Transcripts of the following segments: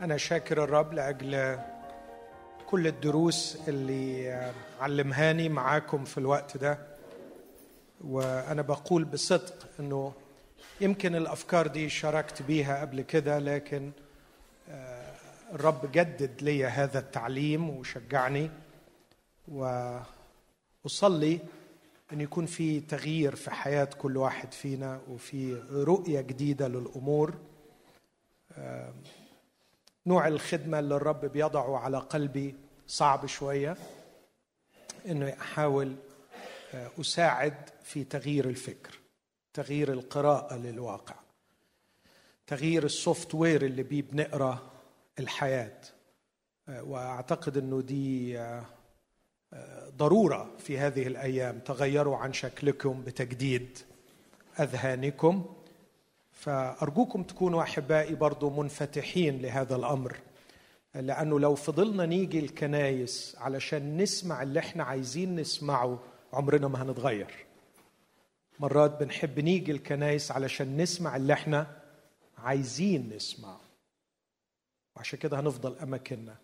أنا شاكر الرب لأجل كل الدروس اللي علمهاني معاكم في الوقت ده. وأنا بقول بصدق أنه يمكن الأفكار دي شاركت بيها قبل كده لكن آه، الرب جدد لي هذا التعليم وشجعني. وأصلي أن يكون في تغيير في حياة كل واحد فينا وفي رؤية جديدة للأمور. آه، نوع الخدمة اللي الرب بيضعه على قلبي صعب شوية إنه أحاول آه، أساعد في تغيير الفكر تغيير القراءة للواقع تغيير السوفت وير اللي بيه بنقرأ الحياة. آه، وأعتقد إنه دي آه، ضرورة في هذه الأيام تغيروا عن شكلكم بتجديد أذهانكم. فأرجوكم تكونوا أحبائي برضو منفتحين لهذا الأمر لأنه لو فضلنا نيجي الكنايس علشان نسمع اللي إحنا عايزين نسمعه عمرنا ما هنتغير. مرات بنحب نيجي الكنايس علشان نسمع اللي إحنا عايزين نسمعه. وعشان كده هنفضل أماكننا.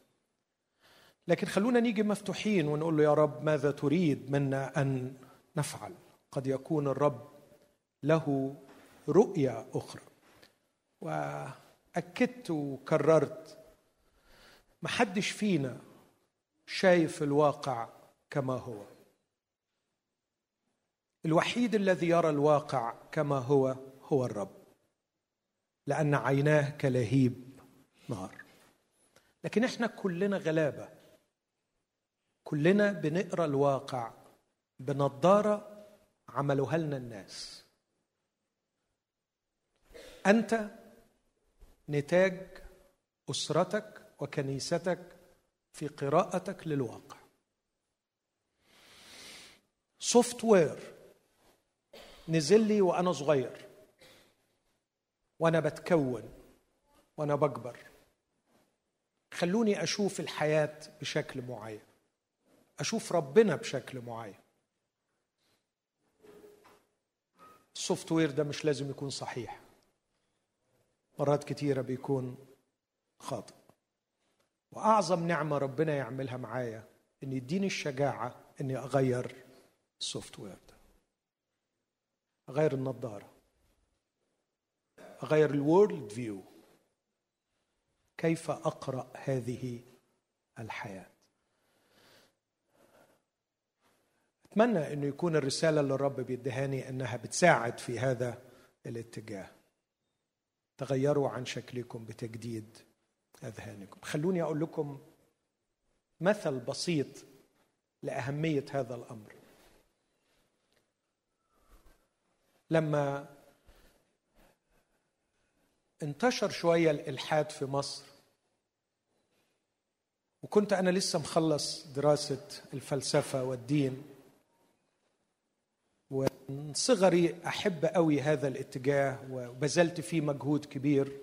لكن خلونا نيجي مفتوحين ونقول له يا رب ماذا تريد منا أن نفعل؟ قد يكون الرب له رؤية أخرى. وأكدت وكررت محدش فينا شايف الواقع كما هو. الوحيد الذي يرى الواقع كما هو هو الرب لأن عيناه كلهيب نار لكن إحنا كلنا غلابة. كلنا بنقرأ الواقع بنضارة عملوها لنا الناس. أنت نتاج أسرتك وكنيستك في قراءتك للواقع. سوفت وير نزل لي وأنا صغير. وأنا بتكون. وأنا بكبر. خلوني أشوف الحياة بشكل معين. أشوف ربنا بشكل معين. ال software ده مش لازم يكون صحيح. مرات كتيرة بيكون خاطئ. وأعظم نعمة ربنا يعملها معايا إن يديني الشجاعة إني أغير ال software ده أغير النظارة. أغير الورلد فيو كيف أقرأ هذه الحياة؟ أتمنى أنه يكون الرسالة اللي الرب بيدهاني أنها بتساعد في هذا الاتجاه. تغيروا عن شكلكم بتجديد أذهانكم. خلوني أقول لكم مثل بسيط لأهمية هذا الأمر. لما انتشر شوية الإلحاد في مصر وكنت أنا لسه مخلص دراسة الفلسفة والدين ومن صغري أحب قوي هذا الاتجاه وبذلت فيه مجهود كبير.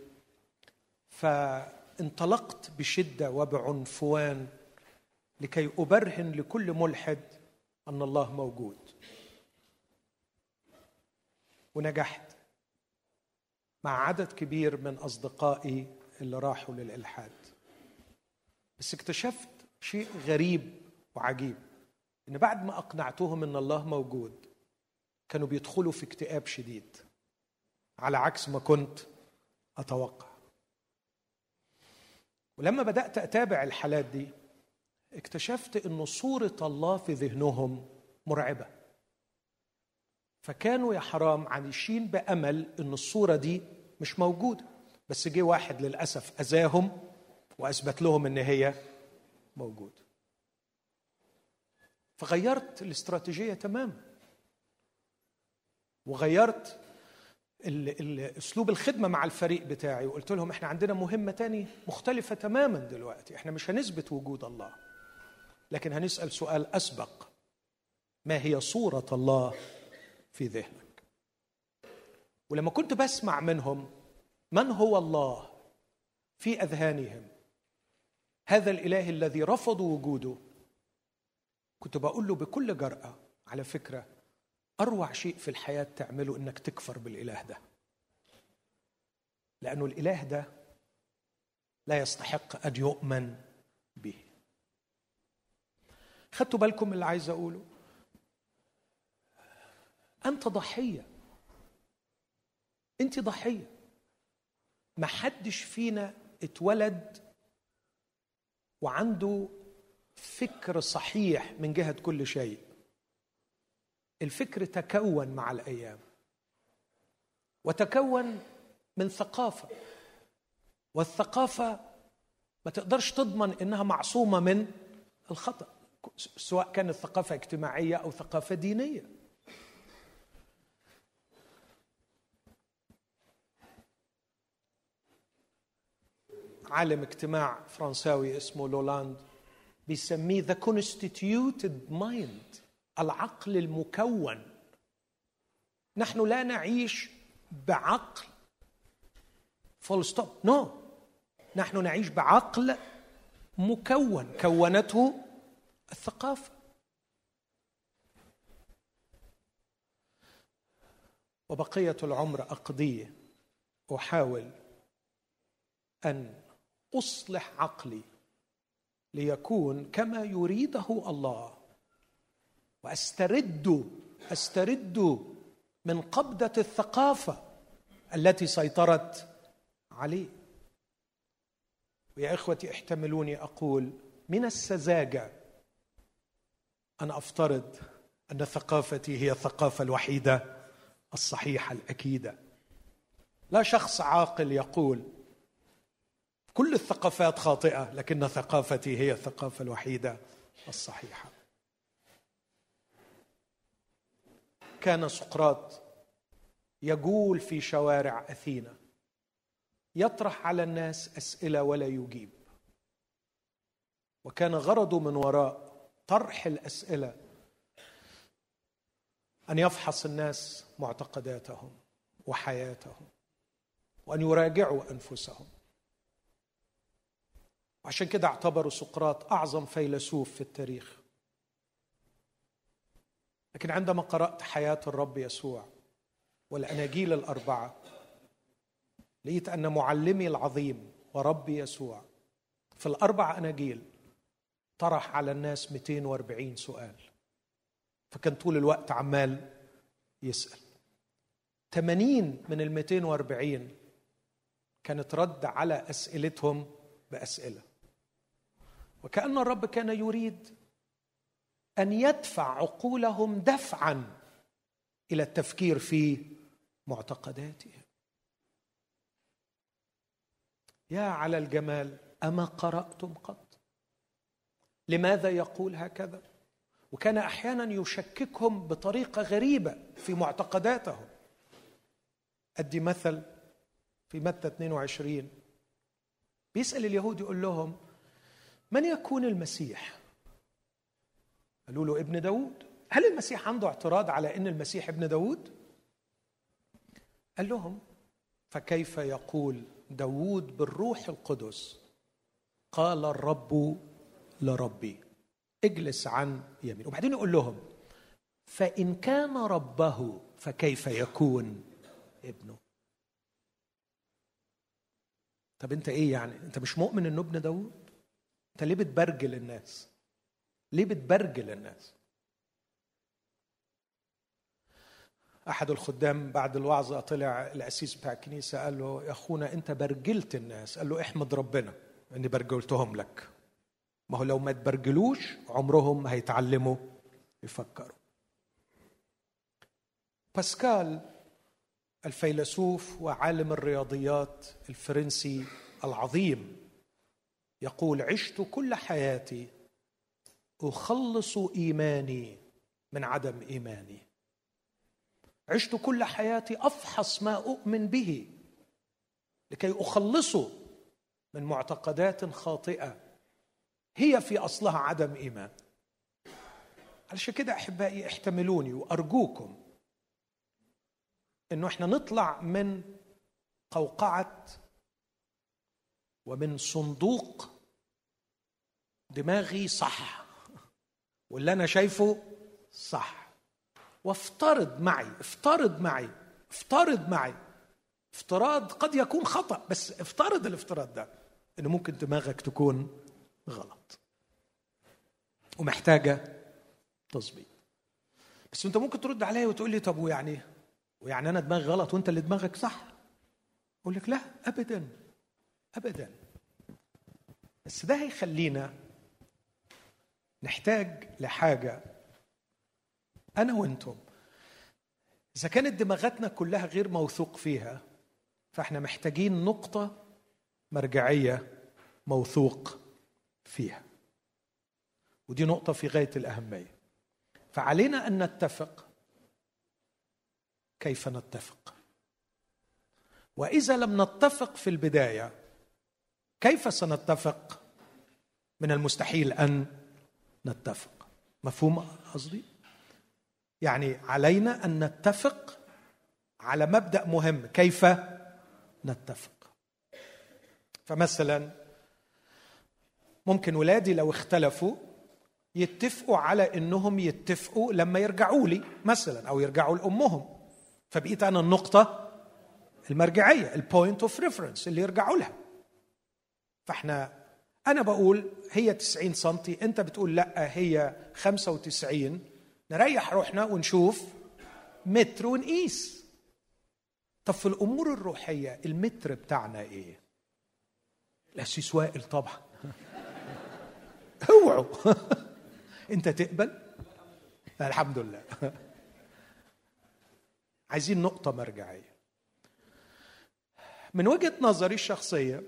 فانطلقت بشدة وبعنفوان لكي أبرهن لكل ملحد أن الله موجود. ونجحت مع عدد كبير من أصدقائي اللي راحوا للإلحاد. بس اكتشفت شيء غريب وعجيب إن بعد ما أقنعتهم إن الله موجود كانوا بيدخلوا في اكتئاب شديد على عكس ما كنت أتوقع. ولما بدأت أتابع الحالات دي اكتشفت إن صورة الله في ذهنهم مرعبة. فكانوا يا حرام عايشين بأمل إن الصورة دي مش موجودة. بس جه واحد للأسف أذاهم وأثبت لهم إن هي موجودة. فغيرت الاستراتيجية تماما. وغيرت أسلوب الخدمة مع الفريق بتاعي وقلت لهم إحنا عندنا مهمة تاني مختلفة تماما دلوقتي إحنا مش هنثبت وجود الله. لكن هنسأل سؤال أسبق ما هي صورة الله في ذهنك؟ ولما كنت بسمع منهم من هو الله في أذهانهم؟ هذا الإله الذي رفضوا وجوده. كنت بقول له بكل جرأة على فكرة أروع شيء في الحياة تعمله إنك تكفر بالإله ده. لأنه الإله ده لا يستحق أن يؤمن به. خدتوا بالكم اللي عايز أقوله؟ أنت ضحية. أنت ضحية. ما حدش فينا اتولد وعنده فكر صحيح من جهة كل شيء. الفكر تكون مع الأيام. وتكون من ثقافة. والثقافة ما تقدرش تضمن إنها معصومة من الخطأ سواء كانت ثقافة اجتماعية أو ثقافة دينية. عالم اجتماع فرنساوي اسمه لالاند بيسميه the constituted mind العقل المكون. نحن لا نعيش بعقل. full stop no نحن نعيش بعقل مكون. كونته الثقافة. وبقية العمر اقضيه أحاول أن أصلح عقلي ليكون كما يريده الله. وأسترد أسترد من قبضة الثقافة التي سيطرت عليه ويا إخوتي احتملوني أقول من السذاجة أن أفترض أن ثقافتي هي الثقافة الوحيدة الصحيحة الأكيدة. لا شخص عاقل يقول كل الثقافات خاطئة لكن ثقافتي هي الثقافة الوحيدة الصحيحة. كان سقراط يجول في شوارع أثينا يطرح على الناس أسئلة ولا يجيب. وكان غرضه من وراء طرح الأسئلة أن يفحص الناس معتقداتهم وحياتهم وأن يراجعوا أنفسهم. وعشان كده اعتبروا سقراط أعظم فيلسوف في التاريخ. لكن عندما قرأت حياة الرب يسوع والأناجيل الأربعة لقيت أن معلمي العظيم وربي يسوع في الأربع أناجيل طرح على الناس 240 سؤال. فكان طول الوقت عمال يسأل. 80 من ال 240 كانت رد على أسئلتهم بأسئلة. وكأن الرب كان يريد أن يدفع عقولهم دفعا إلى التفكير في معتقداتهم. يا على الجمال أما قرأتم قط؟ لماذا يقول هكذا؟ وكان أحيانا يشككهم بطريقة غريبة في معتقداتهم. أدي مثل في متى 22 بيسأل اليهود يقول لهم من يكون المسيح؟ قالوا له ابن داود هل المسيح عنده اعتراض على إن المسيح ابن داود قال لهم فكيف يقول داود بالروح القدس قال الرب لربي اجلس عن يمين وبعدين يقول لهم فإن كان ربه فكيف يكون ابنه؟ طب أنت إيه يعني؟ أنت مش مؤمن إنه ابن داود أنت ليه بتبرجل الناس؟ ليه بتبرجل الناس أحد الخدام بعد الوعظه طلع الاسيس بتاع الكنيسه قال له يا أخونا أنت برجلت الناس. قال له احمد ربنا إني برجلتهم لك. ما هو لو ما تبرجلوش عمرهم ما هيتعلموا يفكروا. باسكال الفيلسوف وعالم الرياضيات الفرنسي العظيم يقول عشت كل حياتي أخلص إيماني من عدم إيماني. عشت كل حياتي أفحص ما أؤمن به لكي اخلصه من معتقدات خاطئة هي في أصلها عدم إيمان. علشان كده أحبائي احتملوني وأرجوكم إنه إحنا نطلع من قوقعة ومن صندوق دماغي صح واللي أنا شايفه صح. وافترض معي افترض معي افترض معي. افتراض قد يكون خطأ بس افترض الافتراض ده ان ممكن دماغك تكون غلط. ومحتاجة تظبيط. بس أنت ممكن ترد عليا وتقول لي طب ويعني ويعني أنا دماغي غلط وأنت اللي دماغك صح؟ أقول لك لا ابدا ابدا. بس ده هيخلينا نحتاج لحاجة. أنا وأنتم. إذا كانت دماغاتنا كلها غير موثوق فيها فإحنا محتاجين نقطة مرجعية موثوق فيها. ودي نقطة في غاية الأهمية. فعلينا أن نتفق. كيف نتفق؟ وإذا لم نتفق في البداية كيف سنتفق؟ من المستحيل أن نتفق. مفهوم قصدي؟ يعني علينا أن نتفق على مبدأ مهم كيف نتفق؟ فمثلا ممكن ولادي لو اختلفوا يتفقوا على إنهم يتفقوا لما يرجعوا لي مثلا أو يرجعوا لأمهم. فبقيت أنا النقطة المرجعية ال point of reference اللي يرجعوا لها. فإحنا أنا بقول هي 90 سم أنت بتقول لأ هي 95 نريح روحنا ونشوف متر ونقيس. طب في الأمور الروحية المتر بتاعنا إيه؟ القسيس وائل طبعا. اوعوا. أنت تقبل؟ الحمد لله. عايزين نقطة مرجعية. من وجهة نظري الشخصية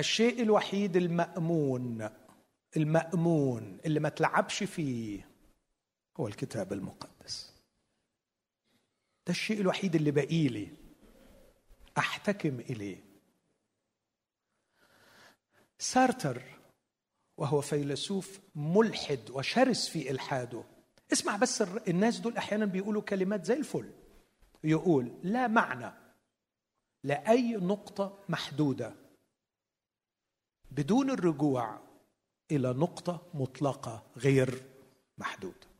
الشيء الوحيد المأمون المأمون اللي ما تلعبش فيه هو الكتاب المقدس. ده الشيء الوحيد اللي باقي لي أحتكم إليه. سارتر وهو فيلسوف ملحد وشرس في إلحاده. اسمع بس الناس دول أحيانا بيقولوا كلمات زي الفل. يقول لا معنى لأي نقطة محدودة. بدون الرجوع إلى نقطة مطلقة غير محدودة.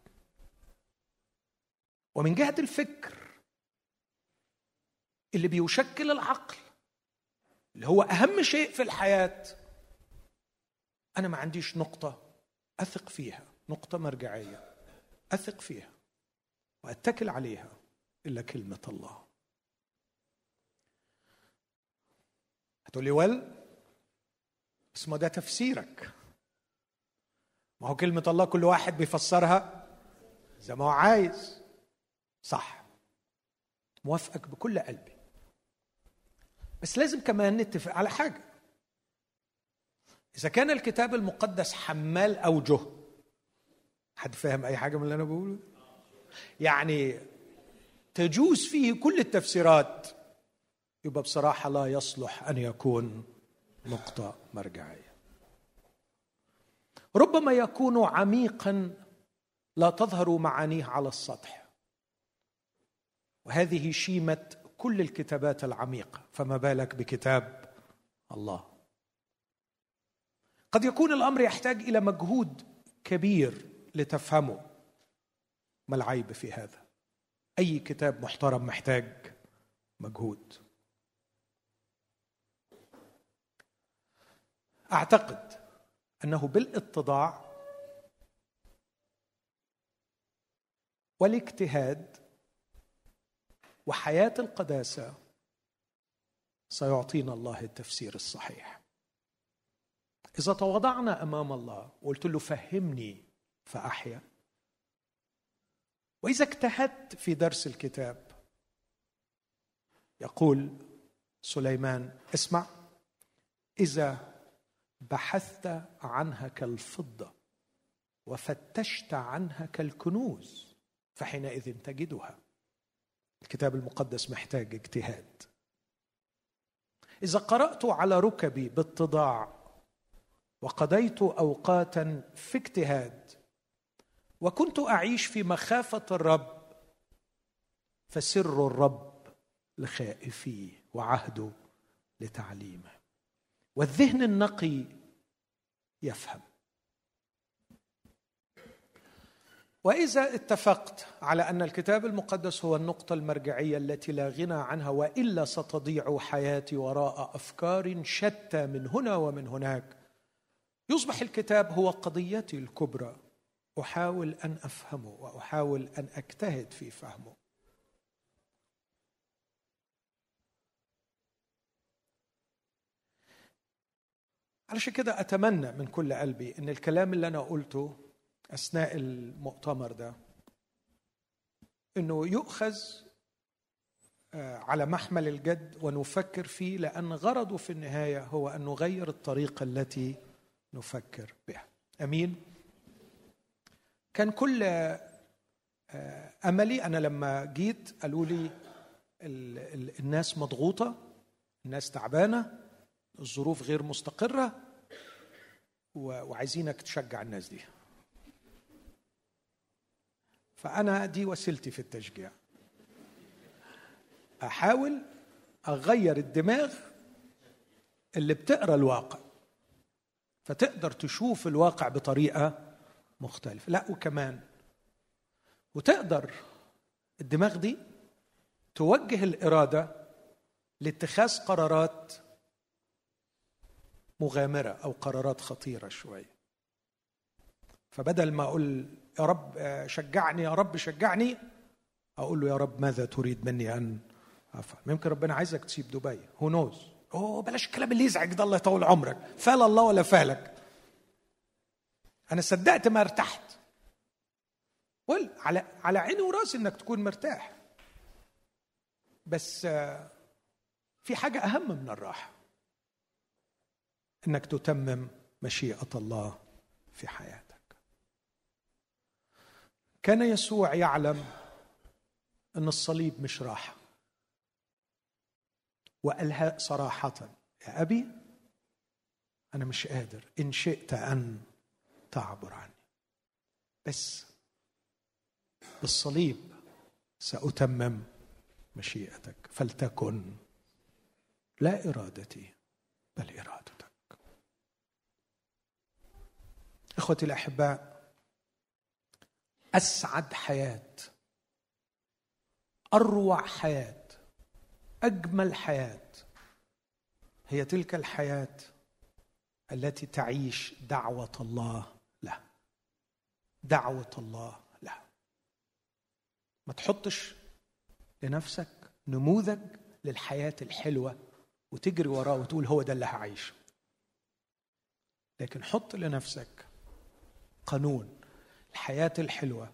ومن جهة الفكر اللي بيشكل العقل اللي هو أهم شيء في الحياة أنا ما عنديش نقطة أثق فيها نقطة مرجعية أثق فيها وأتكل عليها إلا كلمة الله. هتقول لي ول بس ما ده تفسيرك. ما هو كلمة الله كل واحد بيفسرها زي ما هو عايز. صح. موافقك بكل قلبي. بس لازم كمان نتفق على حاجة. إذا كان الكتاب المقدس حمال أوجه حد فاهم أي حاجة من اللي أنا بقوله؟ يعني تجوز فيه كل التفسيرات يبقى بصراحة لا يصلح أن يكون نقطة مرجعية. ربما يكون عميقا لا تظهر معانيه على السطح. وهذه شيمة كل الكتابات العميقة. فما بالك بكتاب الله؟ قد يكون الأمر يحتاج إلى مجهود كبير لتفهمه. ما العيب في هذا؟ أي كتاب محترم محتاج مجهود؟ أعتقد أنه بالإتضاع والاجتهاد وحياة القداسة سيعطينا الله التفسير الصحيح. إذا تواضعنا أمام الله وقلت له فهمني فأحيا. وإذا اجتهدت في درس الكتاب يقول سليمان اسمع إذا بحثت عنها كالفضة وفتشت عنها كالكنوز فحينئذ تجدها. الكتاب المقدس محتاج اجتهاد. إذا قرأت على ركبي باتضاع وقضيت أوقاتا في اجتهاد وكنت أعيش في مخافة الرب فسر الرب لخائفيه وعهده لتعليمه. والذهن النقي يفهم. وإذا اتفقت على أن الكتاب المقدس هو النقطة المرجعية التي لا غنى عنها وإلا ستضيع حياتي وراء أفكار شتى من هنا ومن هناك يصبح الكتاب هو قضيتي الكبرى. أحاول أن أفهمه وأحاول أن أجتهد في فهمه. علشان كده أتمنى من كل قلبي إن الكلام اللي أنا قلته أثناء المؤتمر ده إنه يؤخذ آه، على محمل الجد ونفكر فيه لأن غرضه في النهاية هو أن نغير الطريقة التي نفكر بها. أمين؟ كان كل آه، أملي أنا لما جيت قالوا لي الناس مضغوطة الناس تعبانة الظروف غير مستقرة وعايزينك تشجع الناس دي. فأنا دي وسيلتي في التشجيع. أحاول أغير الدماغ اللي بتقرأ الواقع فتقدر تشوف الواقع بطريقة مختلفة. لا وكمان وتقدر الدماغ دي توجه الإرادة لاتخاذ قرارات مغامرة أو قرارات خطيرة شوية فبدل ما أقول يا رب شجعني يا رب شجعني أقول له يا رب ماذا تريد مني أن أفعل؟ يمكن ربنا عايزك تسيب دبي. هو نوز أوه بلاش الكلام اللي يزعج ده الله يطول عمرك. فال الله ولا فالك أنا صدقت ما ارتحت. قل على على عيني وراسي إنك تكون مرتاح. بس في حاجة أهم من الراحة. إنك تتمم مشيئة الله في حياتك. كان يسوع يعلم أن الصليب مش راحة. وقالها صراحة يا أبي أنا مش قادر. إن شئت أن تعبر عني. بس بالصليب سأتمم مشيئتك. فلتكن لا إرادتي بل ارادتك إخوتي الأحباء أسعد حياة أروع حياة أجمل حياة هي تلك الحياة التي تعيش دعوة الله له دعوة الله له ما تحطش لنفسك نموذج للحياة الحلوة وتجري وراه وتقول هو ده اللي هعيشه. لكن حط لنفسك قانون الحياة الحلوة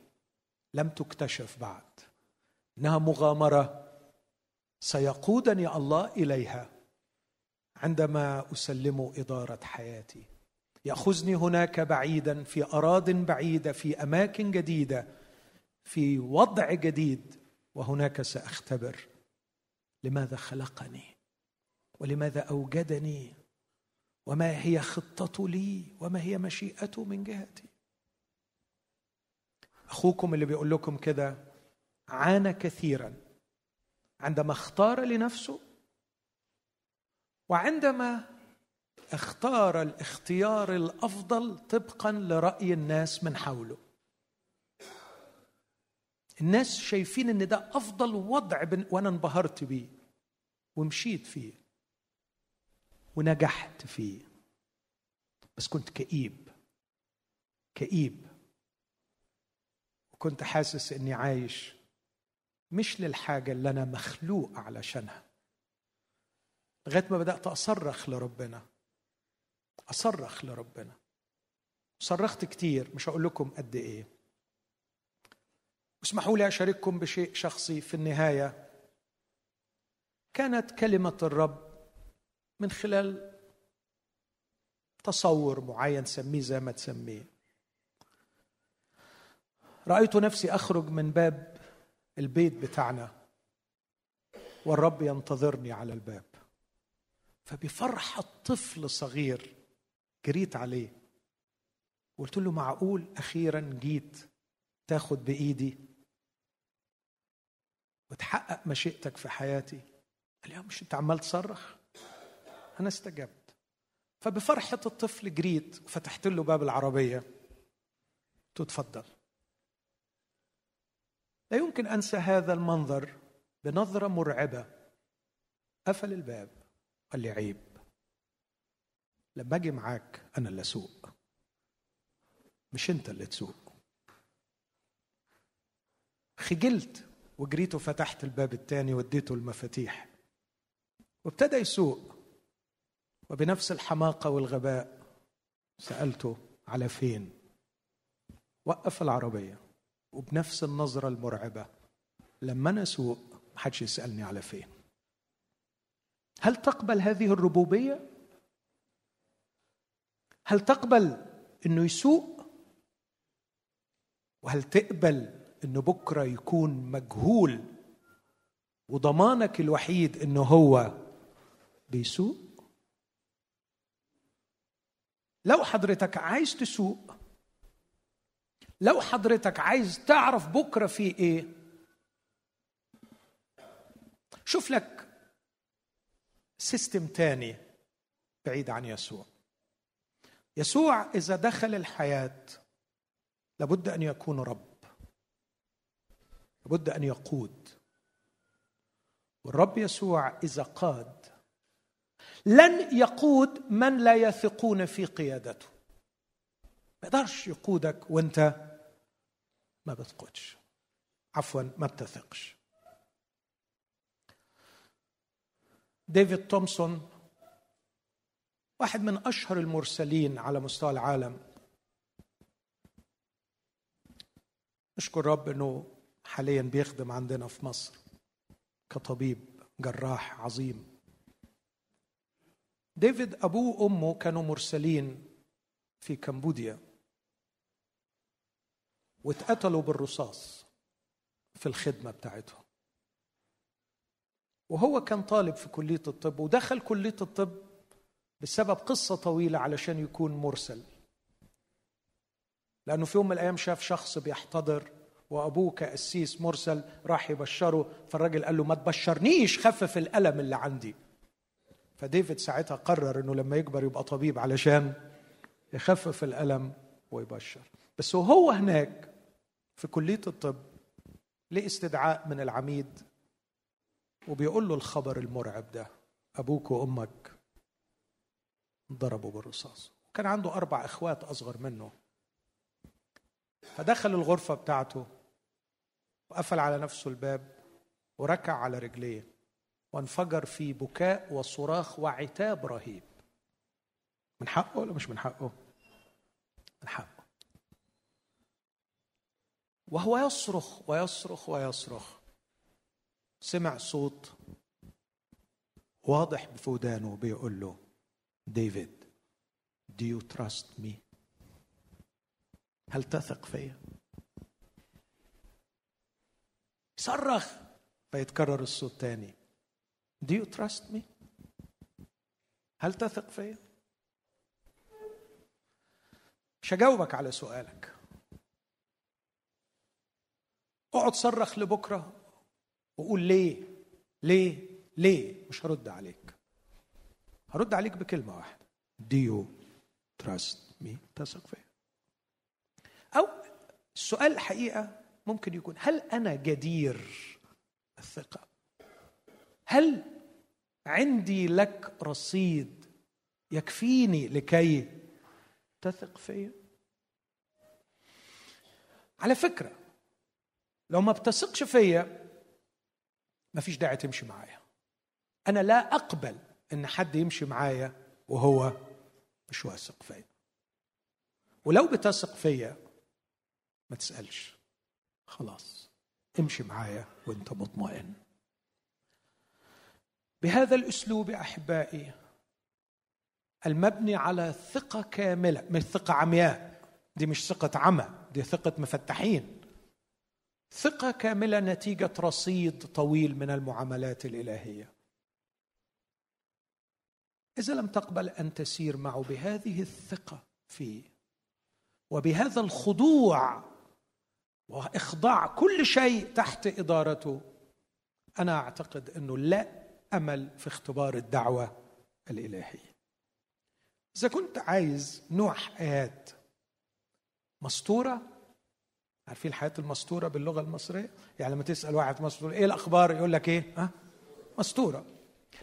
لم تكتشف بعد. إنها مغامرة سيقودني الله إليها عندما أسلم إدارة حياتي. يأخذني هناك بعيدا في اراض بعيدة في أماكن جديدة في وضع جديد وهناك سأختبر لماذا خلقني ولماذا أوجدني وما هي خطته لي وما هي مشيئته من جهتي. أخوكم اللي بيقول لكم كده عانى كثيرا. عندما اختار لنفسه وعندما اختار الاختيار الأفضل طبقا لرأي الناس من حوله. الناس شايفين إن ده أفضل وضع بن... وأنا انبهرت بيه ومشيت فيه ونجحت فيه. بس كنت كئيب كئيب. وكنت حاسس إني عايش مش للحاجة اللي أنا مخلوق علشانها. لغاية ما بدأت أصرخ لربنا. أصرخ لربنا. صرخت كتير مش هقول لكم قد إيه. اسمحوا لي أشارككم بشيء شخصي في النهاية. كانت كلمة الرب من خلال تصور معين سميه زي ما تسميه. رأيت نفسي أخرج من باب البيت بتاعنا والرب ينتظرني على الباب. فبفرحه طفل صغير جريت عليه قلت له معقول أخيرا جيت تاخد بإيدي وتحقق مشيئتك في حياتي؟ قال لي مش أنت عمال تصرخ؟ أنا استجبت. فبفرحة الطفل جريت وفتحت له باب العربية. قلت اتفضل. لا يمكن أنسى هذا المنظر بنظرة مرعبة. قفل الباب قال لي عيب. لما أجي معاك أنا اللي أسوق. مش أنت اللي تسوق. خجلت وجريت وفتحت الباب الثاني واديته المفاتيح. وابتدى يسوق. وبنفس الحماقة والغباء سألته على فين. وقف العربية. وبنفس النظرة المرعبة. لما أنا أسوق محدش يسألني على فين. هل تقبل هذه الربوبية؟ هل تقبل إنه يسوق؟ وهل تقبل إنه بكرة يكون مجهول وضمانك الوحيد إنه هو بيسوق؟ لو حضرتك عايز تسوق لو حضرتك عايز تعرف بكرة في إيه شوف لك سيستم تاني بعيد عن يسوع. يسوع إذا دخل الحياة لابد أن يكون رب. لابد أن يقود. والرب يسوع إذا قاد لن يقود من لا يثقون في قيادته. ما يقدرش يقودك وانت ما بتقودش. عفوا ما بتثقش. ديفيد تومسون واحد من أشهر المرسلين على مستوى العالم. نشكر رب إنه حاليا بيخدم عندنا في مصر كطبيب جراح عظيم. ديفيد أبوه وأمه كانوا مرسلين في كمبوديا. واتقتلوا بالرصاص في الخدمة بتاعتهم. وهو كان طالب في كلية الطب ودخل كلية الطب بسبب قصة طويلة علشان يكون مرسل. لأنه في يوم من الأيام شاف شخص بيحتضر وابوه كقسيس مرسل راح يبشره فالراجل قال له ما تبشرنيش خفف الألم اللي عندي. فديفيد ساعتها قرر إنه لما يكبر يبقى طبيب علشان يخفف الألم ويبشر. بس وهو هناك في كلية الطب ليه استدعاء من العميد وبيقول له الخبر المرعب ده أبوك وأمك ضربوا بالرصاص. كان عنده أربع إخوات أصغر منه. فدخل الغرفة بتاعته وقفل على نفسه الباب وركع على رجليه وانفجر في بكاء وصراخ وعتاب رهيب. من حقه ولا مش من حقه؟ من حقه. وهو يصرخ ويصرخ ويصرخ. سمع صوت واضح في ودانه بيقول له ديفيد do you trust me? هل تثق فيا؟ صرخ. فيتكرر الصوت تاني Do you trust me? هل تثق فيا؟ مش هجاوبك على سؤالك. اقعد صرخ لبكرة وقول ليه ليه ليه؟ مش هرد عليك. هرد عليك بكلمة واحدة. Do you trust me? تثق فيا. أو السؤال الحقيقة ممكن يكون هل أنا جدير الثقة؟ هل عندي لك رصيد يكفيني لكي تثق فيا؟ على فكرة لو ما بتثقش فيا ما فيش داعي تمشي معايا. أنا لا أقبل إن حد يمشي معايا وهو مش واثق فيا. ولو بتثق فيا ما تسألش. خلاص امشي معايا وأنت مطمئن. بهذا الأسلوب أحبائي المبني على ثقة كاملة. مش ثقة عمياء دي مش ثقة عمى دي ثقة مفتحين ثقة كاملة نتيجة رصيد طويل من المعاملات الإلهية. إذا لم تقبل أن تسير معه بهذه الثقة فيه وبهذا الخضوع وإخضاع كل شيء تحت إدارته أنا أعتقد أنه لا أمل في اختبار الدعوة الإلهية. إذا كنت عايز نوع حياه مستورة عارفين الحياة المستورة باللغة المصرية؟ يعني لما تسأل واحد مستور إيه الأخبار؟ يقول لك إيه؟ ها؟ مستورة.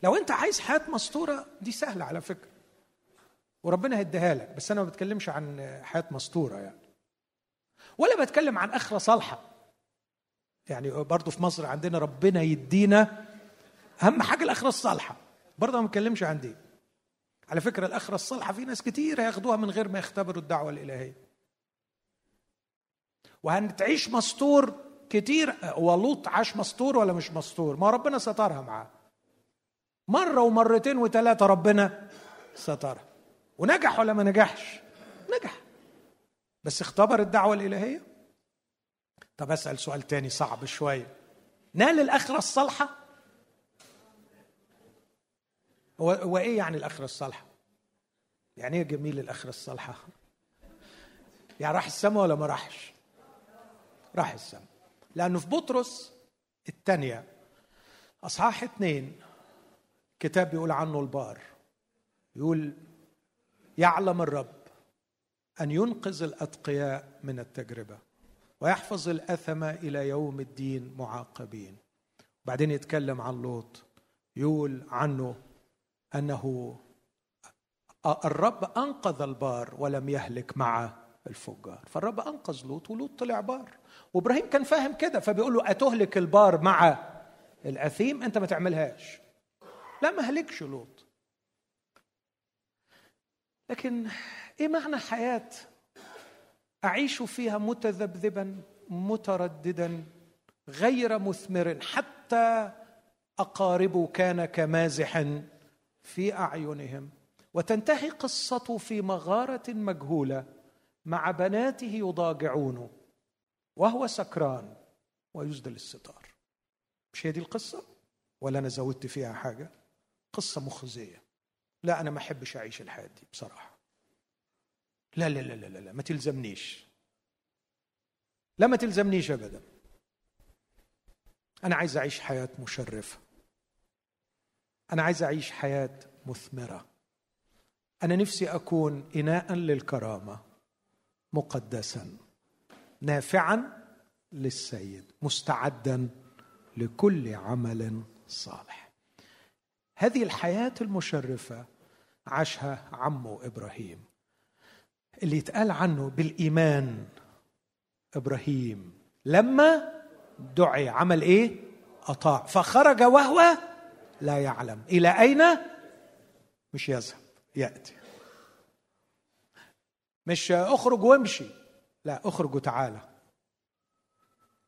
لو أنت عايز حياة مستورة دي سهلة على فكرة. وربنا هيديها لك بس أنا ما بتكلمش عن حياة مستورة يعني. ولا بتكلم عن آخرة صالحة. يعني برضه في مصر عندنا ربنا يدينا أهم حاجة الآخرة الصالحة. برضه ما بتكلمش عن دي. على فكرة الآخرة الصالحة في ناس كتير هياخدوها من غير ما يختبروا الدعوة الإلهية. وهنتعيش مستور كتير. ولوط عاش مستور ولا مش مستور؟ ما ربنا سترها معاه. مرة ومرتين وثلاثة ربنا سترها. ونجح ولا ما نجحش؟ نجح. بس اختبر الدعوة الإلهية. طب أسأل سؤال تاني صعب شوية. نال الآخرة الصالحة؟ هو, هو إيه يعني الآخرة الصالحة؟ يعني إيه جميل الآخرة الصالحة؟ يعني راح السماء ولا ما راحش؟ راح السماء لأنه في بطرس الثانية أصحاح اثنين كتاب بيقول عنه البار. يقول يعلم الرب أن ينقذ الأتقياء من التجربة ويحفظ الأثم إلى يوم الدين معاقبين. بعدين يتكلم عن لوط. يقول عنه أنه الرب أنقذ البار ولم يهلك مع الفجار. فالرب أنقذ لوط ولوط طلع بار. وإبراهيم كان فاهم كده فبيقول له أتهلك البار مع الأثيم؟ أنت ما تعملهاش. لا ما هلكش لوط. لكن إيه معنى حياة أعيش فيها متذبذبا مترددا غير مثمر حتى اقاربه كان كمازح في أعينهم؟ وتنتهي قصته في مغارة مجهولة مع بناته يضاجعونه. وهو سكران ويسدل الستار. مش هي دي القصة؟ ولا أنا زودت فيها حاجة؟ قصة مخزية. لا أنا ما أحبش أعيش الحياة دي بصراحة. لا لا لا لا لا ما تلزمنيش. لا ما تلزمنيش ابدا. أنا عايز أعيش حياة مشرفة. أنا عايز أعيش حياة مثمرة. أنا نفسي أكون اناء للكرامة مقدسا. نافعا للسيد مستعدا لكل عمل صالح. هذه الحياة المشرفة عاشها عمه إبراهيم اللي يتقال عنه بالإيمان إبراهيم. لما دعي عمل إيه؟ أطاع. فخرج وهو لا يعلم. إلى أين؟ مش يذهب يأتي. مش أخرج وامشي. لا اخرج وتعالى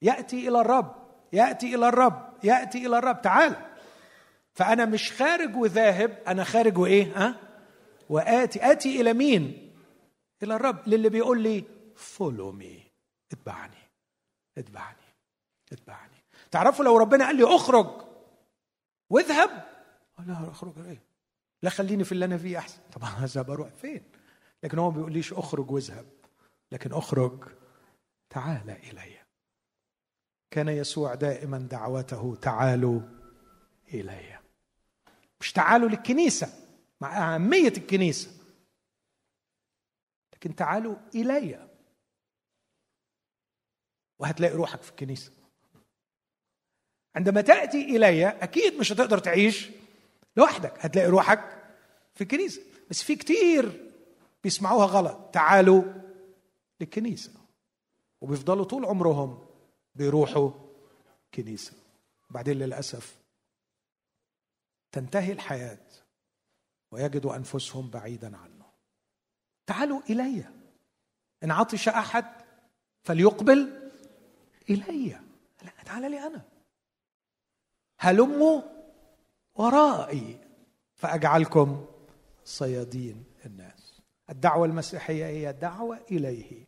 يأتي إلى الرب يأتي إلى الرب يأتي إلى الرب تعالى. فأنا مش خارج وذاهب أنا خارج وإيه؟ ها؟ وآتي. آتي إلى مين؟ إلى الرب للي بيقول لي follow me اتبعني اتبعني اتبعني. تعرفوا لو ربنا قال لي أخرج واذهب؟ لا اخرج إيه؟ لا خليني في اللي أنا فيه أحسن. طبعا هذهب أروح فين؟ لكن هو ما بيقوليش أخرج واذهب. لكن أخرج تعال إلي. كان يسوع دائما دعوته تعالوا إلي. مش تعالوا للكنيسة مع أهمية الكنيسة. لكن تعالوا إلي. وهتلاقي روحك في الكنيسة. عندما تأتي إلي أكيد مش هتقدر تعيش لوحدك. هتلاقي روحك في الكنيسة. بس في كتير بيسمعوها غلط. تعالوا للكنيسة. وبيفضلوا طول عمرهم بيروحوا كنيسة. بعدين للأسف تنتهي الحياة ويجدوا أنفسهم بعيدا عنه. تعالوا إلي. إن عطش أحد فليقبل إلي. لا تعال لي أنا. هلموا ورائي فأجعلكم صيادين الناس. الدعوة المسيحية هي دعوه إليه.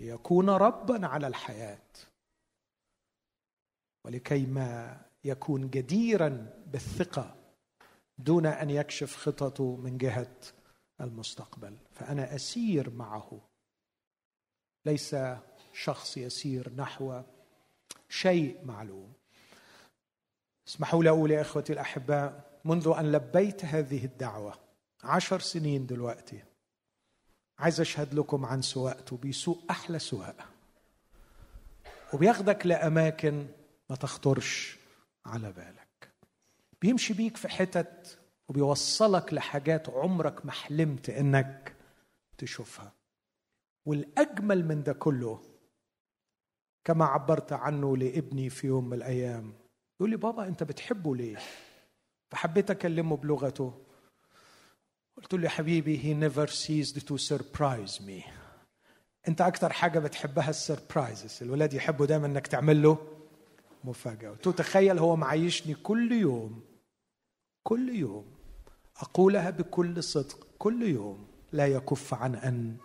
ليكون ربا على الحياة. ولكي ما يكون جديرا بالثقة دون أن يكشف خططه من جهة المستقبل. فأنا أسير معه. ليس شخص يسير نحو شيء معلوم. اسمحوا لي أقول يا اخوتي الأحباء منذ أن لبيت هذه الدعوة عشر سنين دلوقتي عايز أشهد لكم عن سواقته بيسوق أحلى سواقه وبياخدك لأماكن ما تخطرش على بالك. بيمشي بيك في حتت وبيوصلك لحاجات عمرك ما حلمت إنك تشوفها. والأجمل من ده كله كما عبرت عنه لابني في يوم من الأيام يقول لي بابا أنت بتحبه ليه؟ فحبيت أكلمه بلغته قلت له يا حبيبي he never ceased to surprise me. انت أكتر حاجة بتحبها السربرايزز. الولاد يحبوا دايما إنك تعمل له مفاجأة. قلت تخيل هو معيشني كل يوم كل يوم أقولها بكل صدق كل يوم لا يكف عن أن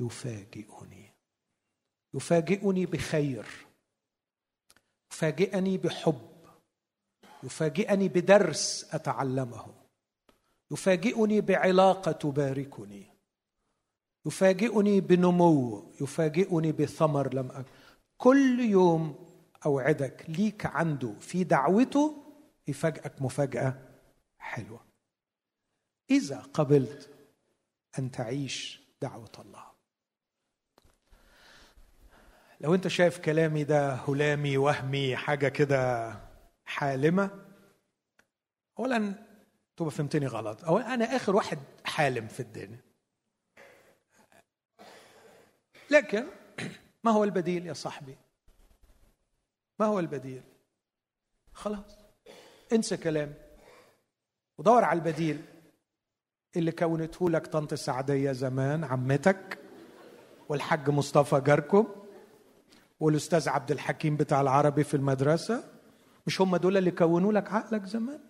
يفاجئني. يفاجئني بخير يفاجئني بحب يفاجئني بدرس أتعلمه. يفاجئني بعلاقة تباركني. يفاجئني بنمو يفاجئني بثمر لم أك... كل يوم أوعدك ليك عنده في دعوته يفاجئك مفاجأة حلوة. إذا قبلت أن تعيش دعوة الله. لو أنت شايف كلامي ده هلامي وهمي حاجة كده حالمة اولا تبقى فهمتني غلط. أو أنا آخر واحد حالم في الدنيا. لكن ما هو البديل يا صاحبي؟ ما هو البديل؟ خلاص انسى كلامي ودور على البديل اللي كونته لك طنط سعدية زمان عمتك والحاج مصطفى جاركم والأستاذ عبد الحكيم بتاع العربي في المدرسة. مش هم دول اللي كونوا لك عقلك زمان؟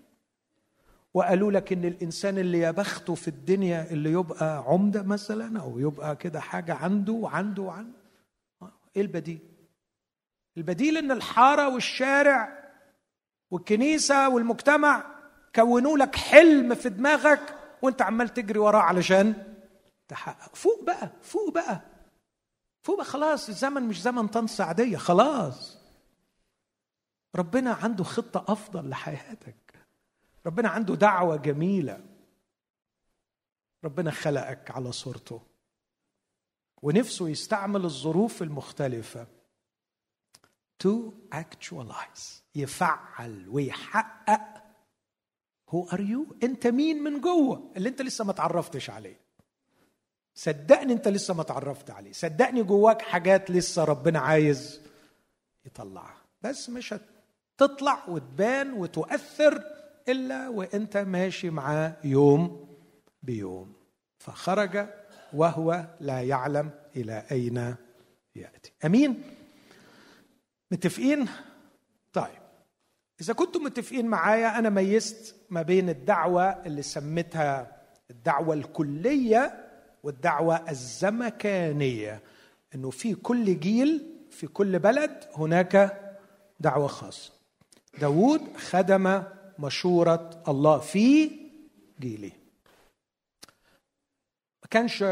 وقالوا لك إن الإنسان اللي يبخته في الدنيا اللي يبقى عمدة مثلا أو يبقى كده حاجة عنده وعنده وعنده إيه البديل؟ البديل إن الحارة والشارع والكنيسة والمجتمع كونوا لك حلم في دماغك وأنت عمال تجري وراه علشان تحقق. فوق بقى فوق بقى. فوق خلاص الزمن مش زمن طنس عادية خلاص. ربنا عنده خطة أفضل لحياتك. ربنا عنده دعوة جميلة. ربنا خلقك على صورته. ونفسه يستعمل الظروف المختلفة to actualize يفعل ويحقق. who are you أنت مين من جوه؟ اللي أنت لسه ما تعرفتش عليه. صدقني أنت لسه ما تعرفت عليه. صدقني جواك حاجات لسه ربنا عايز يطلعها. بس مش هتطلع وتبان وتؤثر. إلا وأنت ماشي معاه يوم بيوم. فخرج وهو لا يعلم إلى أين يأتي. أمين؟ متفقين؟ طيب. إذا كنتم متفقين معايا أنا ميزت ما بين الدعوة اللي سميتها الدعوة الكلية والدعوة الزمكانية إنه في كل جيل في كل بلد هناك دعوة خاصة. داود خدم مشورة الله في جيله ما كانش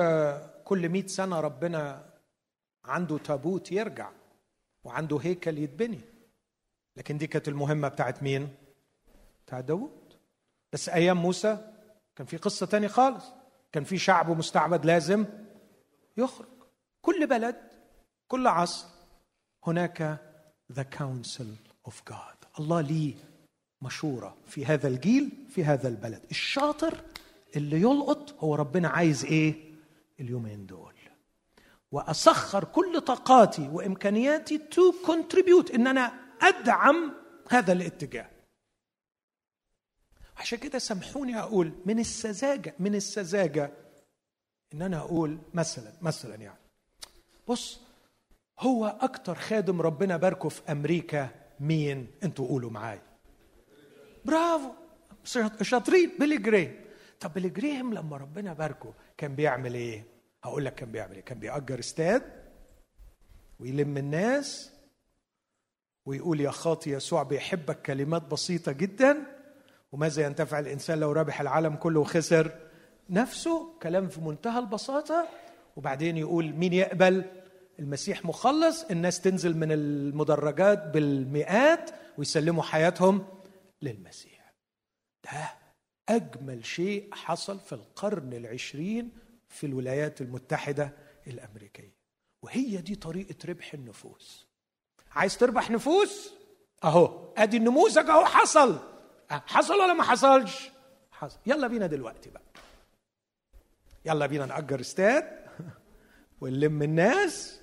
كل مئة سنة ربنا عنده تابوت يرجع وعنده هيكل يتبني. لكن دي كانت المهمة بتاعت مين؟ بتاعت داود بس أيام موسى كان في قصة تانية خالص. كان في شعب مستعبد لازم يخرج. كل بلد كل عصر هناك the counsel of God الله ليه مشورة في هذا الجيل في هذا البلد. الشاطر اللي يلقط هو ربنا عايز إيه؟ اليومين دول. وأسخر كل طاقاتي وإمكانياتي to contribute إن أنا أدعم هذا الاتجاه. عشان كده سامحوني أقول من السذاجة من السذاجة إن أنا أقول مثلا مثلا يعني. بص هو أكتر خادم ربنا باركه في أمريكا مين؟ أنتوا قولوا معايا. برافو. شاطرين. بيلي جريم طب بيلي جريم لما ربنا باركه كان بيعمل إيه؟ هقول لك كان بيعمل إيه. كان بيأجر استاد ويلم الناس ويقول يا خاطي يسوع بيحبك كلمات بسيطة جدا وماذا ينتفع الإنسان لو ربح العالم كله وخسر نفسه؟ كلام في منتهى البساطة. وبعدين يقول مين يقبل؟ المسيح مخلص. الناس تنزل من المدرجات بالمئات ويسلموا حياتهم للمسيح. ده أجمل شيء حصل في القرن العشرين في الولايات المتحدة الأمريكية. وهي دي طريقة ربح النفوس. عايز تربح نفوس؟ أهو أدي النموذج أهو حصل. حصل ولا ما حصلش؟ حصل. يلا بينا دلوقتي بقى. يلا بينا نأجر استاد ونلم الناس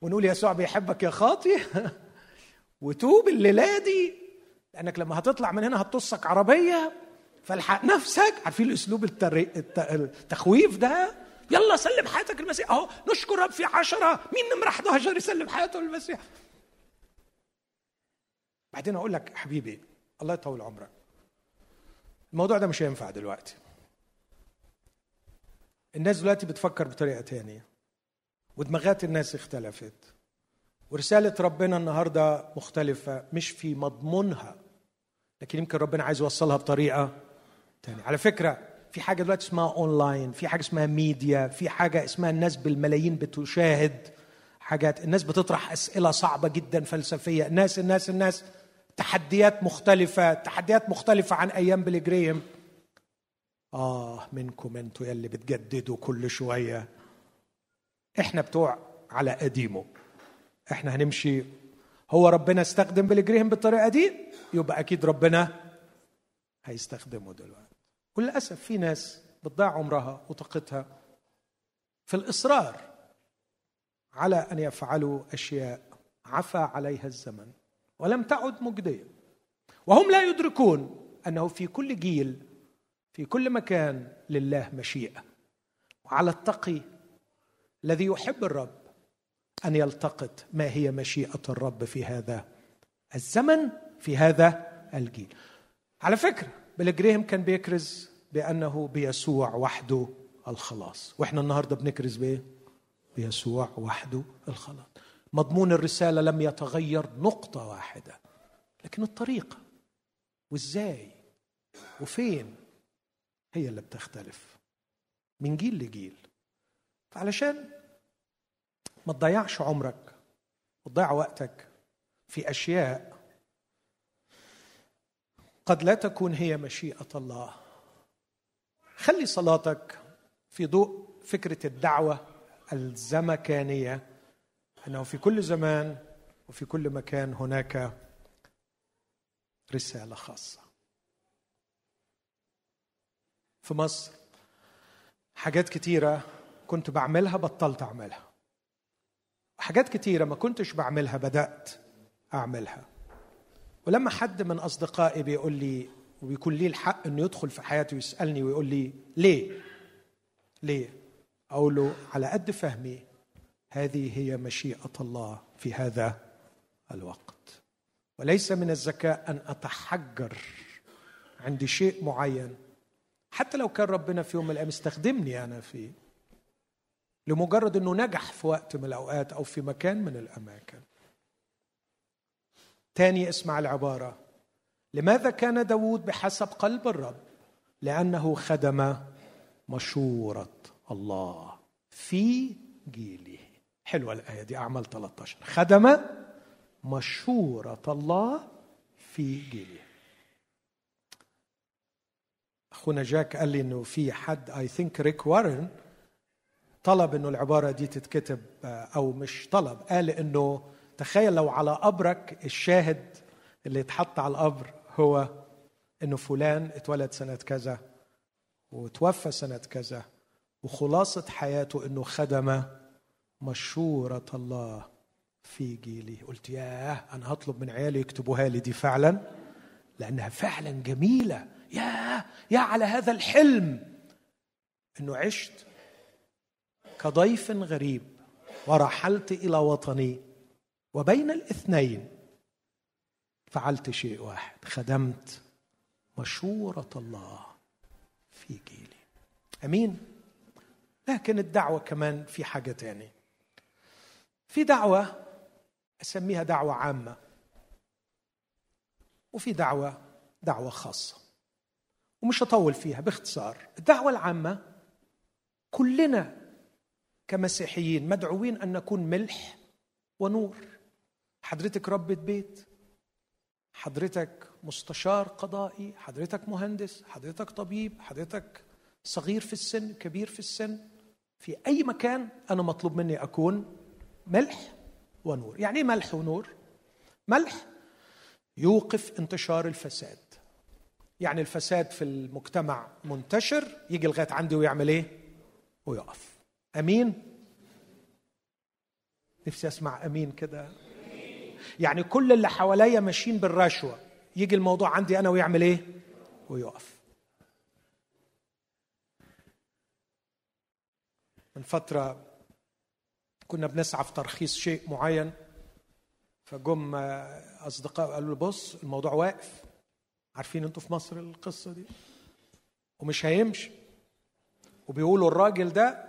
ونقول يسوع بيحبك يا خاطي وتوب الليلة دي. لأنك لما هتطلع من هنا هتطصك عربية فالحق نفسك عارفين الأسلوب التري... التخويف ده؟ يلا سلم حياتك المسيح أهو نشكر رب في عشرة. مين نمرة 11 يسلم حياته للمسيح؟ بعدين أقول لك حبيبي الله يطول عمرك. الموضوع ده مش هينفع دلوقتي. الناس دلوقتي بتفكر بطريقة تانية. ودماغات الناس اختلفت. ورسالة ربنا النهارده مختلفة مش في مضمونها. لكن يمكن ربنا عايز يوصلها بطريقة تانية. على فكرة في حاجة دلوقتي اسمها اونلاين في حاجة اسمها ميديا في حاجة اسمها الناس بالملايين بتشاهد حاجات. الناس بتطرح أسئلة صعبة جدا فلسفية. الناس الناس الناس تحديات مختلفة تحديات مختلفة عن أيام بيلي جراهام آه منكم أنتوا يلي بتجددوا كل شوية. إحنا بتوع على قديمه. إحنا هنمشي هو ربنا استخدم بليجريم بالطريقة دي؟ يبقى أكيد ربنا هيستخدمه دلوقتي. وللأسف في ناس بتضيع عمرها وطاقتها في الإصرار على أن يفعلوا أشياء عفى عليها الزمن ولم تعد مجدية. وهم لا يدركون أنه في كل جيل في كل مكان لله مشيئة. وعلى التقي الذي يحب الرب أن يلتقط ما هي مشيئة الرب في هذا الزمن في هذا الجيل. على فكرة بلجريهم كان بيكرز بأنه بيسوع وحده الخلاص. وإحنا النهارده بنكرز بإيه؟ بيسوع وحده الخلاص. مضمون الرسالة لم يتغير نقطة واحدة لكن الطريقة وإزاي وفين هي اللي بتختلف. من جيل لجيل. فعلشان ما تضيعش عمرك وتضيع وقتك في أشياء قد لا تكون هي مشيئة الله. خلي صلاتك في ضوء فكرة الدعوة الزمكانية. أنه في كل زمان وفي كل مكان هناك رسالة خاصة. في مصر حاجات كتيرة كنت بعملها بطلت أعملها. حاجات كتيرة ما كنتش بعملها بدأت أعملها. ولما حد من أصدقائي بيقول لي وبيكون لي الحق إنه يدخل في حياتي ويسألني ويقول لي ليه؟ ليه؟ أقول له على قد فهمي هذه هي مشيئة الله في هذا الوقت. وليس من الذكاء أن أتحجر عندي شيء معين. حتى لو كان ربنا في يوم من الأيام استخدمني أنا فيه لمجرد إنه نجح في وقت من الأوقات أو في مكان من الأماكن. تاني اسمع العبارة لماذا كان داود بحسب قلب الرب؟ لأنه خدم مشورة الله في جيله. حلوة الآية دي أعمال 13 خدم مشورة الله في جيله. أخونا جاك قال لي إنه في حد اي ثينك ريك وارن طلب إنه العبارة دي تتكتب أو مش طلب قال إنه تخيل لو على قبرك الشاهد اللي يتحط على القبر هو إنه فلان اتولد سنة كذا وتوفى سنة كذا وخلاصة حياته إنه خدم مشورة الله في جيلي قلت ياه أنا هطلب من عيالي يكتبوها لي دي فعلا؟ لأنها فعلا جميلة. يا يا على هذا الحلم. إنه عشت كضيف غريب ورحلت إلى وطني وبين الاثنين فعلت شيء واحد. خدمت مشورة الله في جيلي. أمين. لكن الدعوة كمان في حاجة تاني. في دعوة أسميها دعوة عامة. وفي دعوة دعوة خاصة. ومش هطول فيها باختصار. الدعوة العامة كلنا كمسيحيين مدعوين أن نكون ملح ونور. حضرتك ربة بيت حضرتك مستشار قضائي حضرتك مهندس حضرتك طبيب حضرتك صغير في السن كبير في السن في أي مكان أنا مطلوب مني أكون ملح ونور. يعني إيه ملح ونور؟ ملح يوقف انتشار الفساد. يعني الفساد في المجتمع منتشر يجي لغاية عندي ويعمل إيه؟ ويقف. أمين؟ نفسي أسمع أمين كده. يعني كل اللي حواليا ماشيين بالرشوة. يجي الموضوع عندي أنا ويعمل إيه؟ ويقف. من فترة كنا بنسعى في ترخيص شيء معين فجم أصدقاء قالوا لي بص الموضوع واقف. عارفين أنتوا في مصر القصة دي؟ ومش هيمشي. وبيقولوا الراجل ده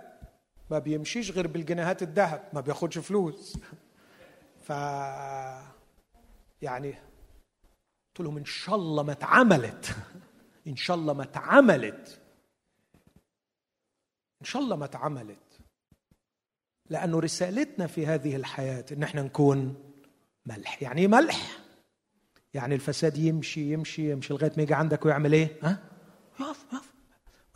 ما بيمشيش غير بالجنيهات الذهب ما بياخدش فلوس. ف يعني قلت لهم إن شاء الله ما اتعملت. إن شاء الله ما اتعملت. إن شاء الله ما اتعملت. لأنه رسالتنا في هذه الحياة إن إحنا نكون ملح. يعني إيه ملح؟ يعني الفساد يمشي يمشي يمشي لغاية ما يجي عندك ويعمل إيه؟ ها؟ يقف يقف.